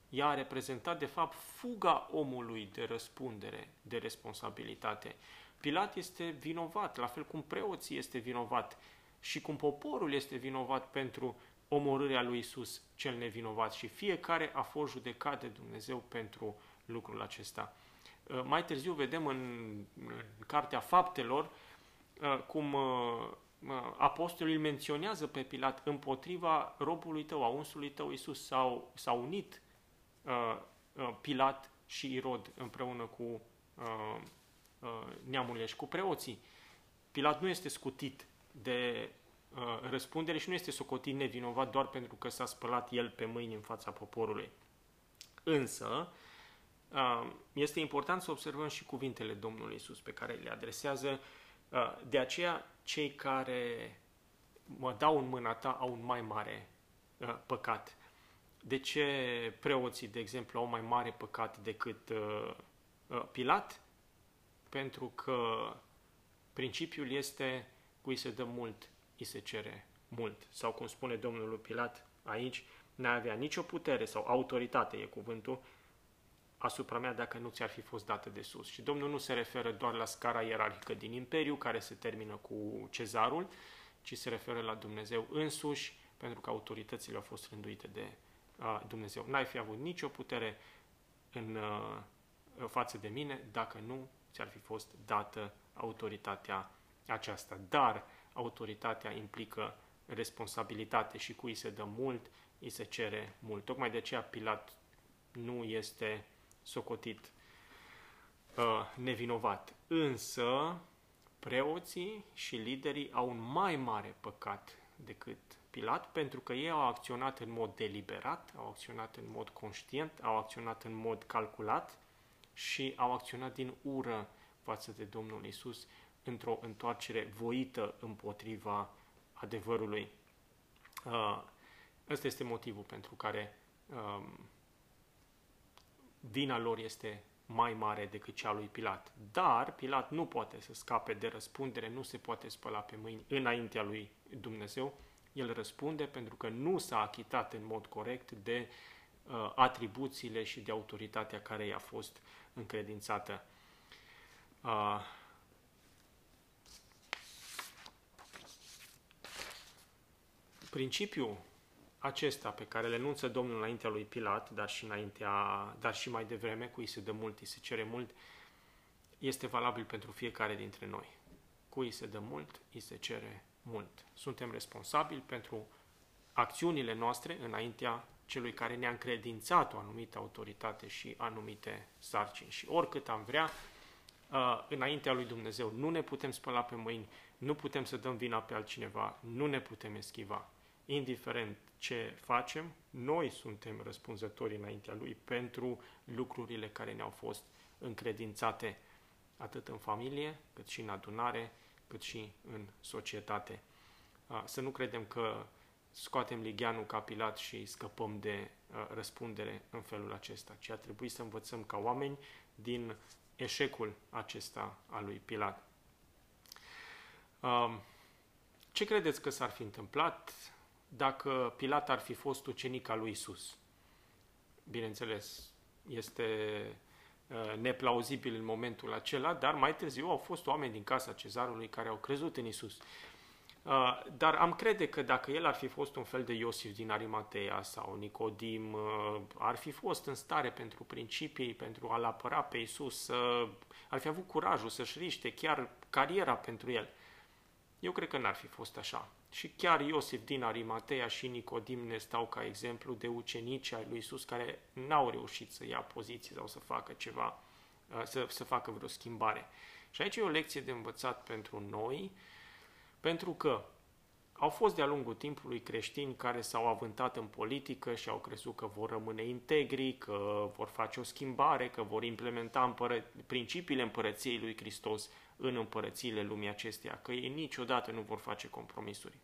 ea a reprezentat de fapt fuga omului de răspundere, de responsabilitate. Pilat este vinovat, la fel cum preoții este vinovat și cum poporul este vinovat pentru omorârea lui Isus cel nevinovat și fiecare a fost judecat de Dumnezeu pentru lucrul acesta. Uh, mai târziu vedem în Cartea Faptelor uh, cum uh, apostolul îl menționează pe Pilat împotriva robului tău, a unsului tău Isus, s-au, s-au unit Uh, uh, Pilat și Irod împreună cu uh, neamurile și cu preoții. Pilat nu este scutit de răspundere și nu este socotit nevinovat doar pentru că s-a spălat el pe mâini în fața poporului. Însă, este important să observăm și cuvintele Domnului Isus pe care le adresează. De aceea, cei care mă dau în mâna ta au un mai mare păcat. de ce preoții, de exemplu, au mai mare păcat decât uh, uh, Pilat? Pentru că principiul este cui se dă mult, îi se cere mult. Sau cum spune domnul Pilat aici, n-ai avea nicio putere sau autoritate, e cuvântul, asupra mea dacă nu ți-ar fi fost dată de sus. Și Domnul nu se referă doar la scara ierarhică din imperiu, care se termină cu cezarul, ci se referă la Dumnezeu însuși, pentru că autoritățile au fost rânduite de uh, Dumnezeu. N-ai fi avut nicio putere în uh, față de mine dacă nu ți-ar fi fost dată autoritatea aceasta. Dar autoritatea implică responsabilitate și cui se dă mult, îi se cere mult. Tocmai de aceea Pilat nu este socotit uh, nevinovat. Însă, preoții și liderii au un mai mare păcat decât Pilat, pentru că ei au acționat în mod deliberat, au acționat în mod conștient, au acționat în mod calculat și au acționat din ură față de Domnul Isus într-o întoarcere voită împotriva adevărului. Uh, ăsta este motivul pentru care um, vina lor este mai mare decât cea lui Pilat. Dar Pilat nu poate să scape de răspundere, nu se poate spăla pe mâini înaintea lui Dumnezeu. El răspunde pentru că nu s-a achitat în mod corect de uh, atribuțiile și de autoritatea care i-a fost încredințată. Uh, principiul acesta pe care le enunță Domnul înaintea lui Pilat, dar și, înaintea, dar și mai devreme, cui se dă mult, îi se cere mult, este valabil pentru fiecare dintre noi. Cui se dă mult, îi se cere mult. Suntem responsabili pentru acțiunile noastre înaintea celui care ne-a încredințat o anumită autoritate și anumite sarcini. Și oricât am vrea, uh, înaintea lui Dumnezeu nu ne putem spăla pe mâini, nu putem să dăm vina pe altcineva, nu ne putem eschiva indiferent ce facem, noi suntem răspunzători înaintea Lui pentru lucrurile care ne-au fost încredințate atât în familie, cât și în adunare, cât și în societate. Să nu credem că scoatem ligheanul ca Pilat și scăpăm de răspundere în felul acesta, ci ar trebui să învățăm ca oameni din eșecul acesta al lui Pilat. Ce credeți că s-ar fi întâmplat dacă Pilat ar fi fost ucenic al lui Isus. Bineînțeles, este uh, neplauzibil în momentul acela, dar mai târziu au fost oameni din casa cezarului care au crezut în Isus. Uh, dar am crede că dacă el ar fi fost un fel de Iosif din Arimatea sau Nicodim, uh, ar fi fost în stare pentru principii, pentru a-l apăra pe Isus, ar fi avut curajul să-și riște chiar cariera pentru el. Eu cred că n-ar fi fost așa. Și chiar Iosif din Arimatea și Nicodim ne stau ca exemplu de ucenici ai lui Isus care n-au reușit să ia poziție sau să facă ceva, uh, să, să facă vreo schimbare. Și aici e o lecție de învățat pentru noi, pentru că au fost de-a lungul timpului creștini care s-au avântat în politică și au crezut că vor rămâne integri, că vor face o schimbare, că vor implementa împără- principiile împărăției lui Hristos în împărățiile lumii acesteia, că ei niciodată nu vor face compromisuri.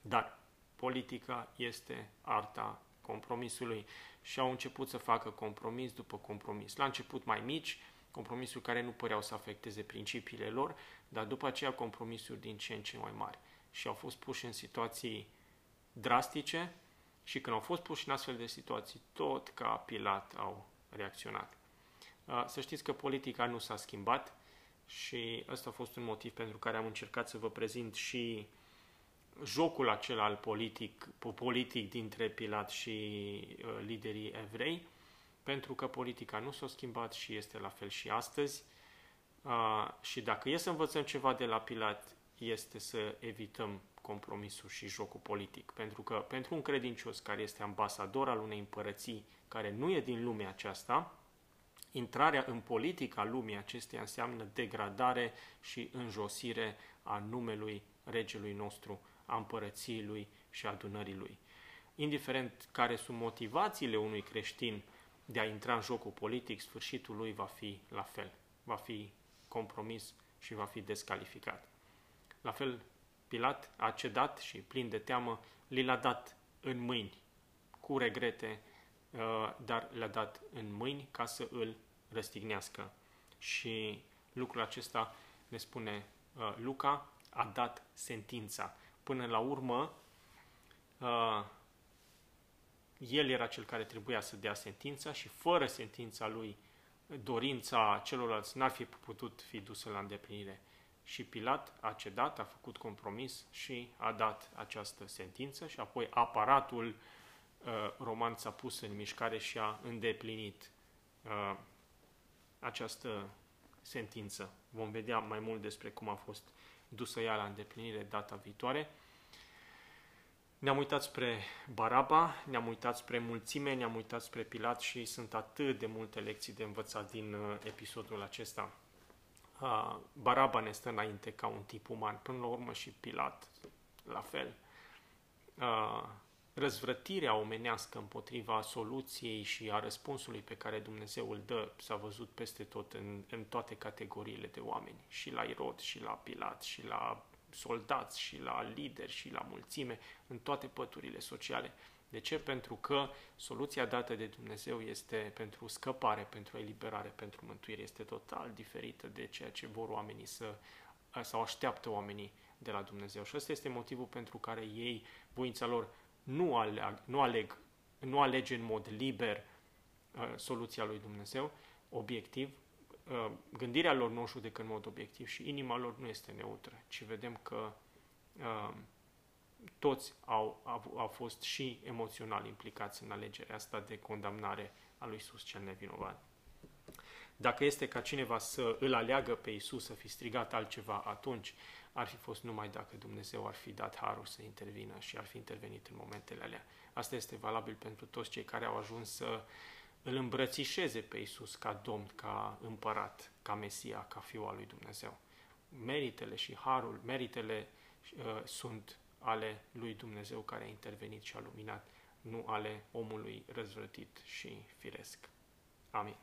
Dar politica este arta compromisului și au început să facă compromis după compromis. La început mai mici, compromisuri care nu păreau să afecteze principiile lor, dar după aceea compromisuri din ce în ce mai mari. Și au fost puși în situații drastice și când au fost puși în astfel de situații, tot ca Pilat au reacționat. Să știți că politica nu s-a schimbat, și ăsta a fost un motiv pentru care am încercat să vă prezint și jocul acela al politic, politic dintre Pilat și uh, liderii evrei, pentru că politica nu s-a schimbat și este la fel și astăzi. Uh, și dacă e să învățăm ceva de la Pilat, este să evităm compromisul și jocul politic. Pentru că pentru un credincios care este ambasador al unei împărății care nu e din lumea aceasta, Intrarea în politica lumii acesteia înseamnă degradare și înjosire a numelui regelui nostru, a împărăției lui și a adunării lui. Indiferent care sunt motivațiile unui creștin de a intra în jocul politic, sfârșitul lui va fi la fel. Va fi compromis și va fi descalificat. La fel, Pilat a cedat și, plin de teamă, li l-a dat în mâini cu regrete, uh, dar le-a dat în mâini ca să îl răstignească. Și lucrul acesta ne spune uh, Luca, a dat sentința. Până la urmă, uh, el era cel care trebuia să dea sentința și fără sentința lui, dorința celorlalți n-ar fi putut fi dusă la îndeplinire. Și Pilat a cedat, a făcut compromis și a dat această sentință și apoi aparatul uh, roman s-a pus în mișcare și a îndeplinit uh, această sentință. Vom vedea mai mult despre cum a fost dusă ea la îndeplinire data viitoare. Ne-am uitat spre Baraba, ne-am uitat spre mulțime, ne-am uitat spre Pilat și sunt atât de multe lecții de învățat din uh, episodul acesta. Uh, Baraba ne stă înainte ca un tip uman, până la urmă și Pilat la fel. Uh, răzvrătirea omenească împotriva soluției și a răspunsului pe care Dumnezeu îl dă s-a văzut peste tot în, în toate categoriile de oameni, și la Irod, și la Pilat, și la soldați, și la lideri, și la mulțime, în toate păturile sociale. De ce? Pentru că soluția dată de Dumnezeu este pentru scăpare, pentru eliberare, pentru mântuire. Este total diferită de ceea ce vor oamenii să, sau așteaptă oamenii de la Dumnezeu. Și ăsta este motivul pentru care ei, voința lor, nu aleg, nu aleg, nu alege în mod liber uh, soluția lui Dumnezeu, obiectiv, uh, gândirea lor nu o judecă în mod obiectiv și inima lor nu este neutră, ci vedem că uh, toți au, au, au fost și emoțional implicați în alegerea asta de condamnare a lui Isus cel nevinovat. Dacă este ca cineva să îl aleagă pe Isus să fi strigat altceva, atunci ar fi fost numai dacă Dumnezeu ar fi dat harul să intervină și ar fi intervenit în momentele alea. Asta este valabil pentru toți cei care au ajuns să îl îmbrățișeze pe Isus ca Domn, ca împărat, ca Mesia, ca Fiul al lui Dumnezeu. Meritele și harul, meritele uh, sunt ale lui Dumnezeu care a intervenit și a luminat, nu ale omului răzvrătit și firesc. Amin.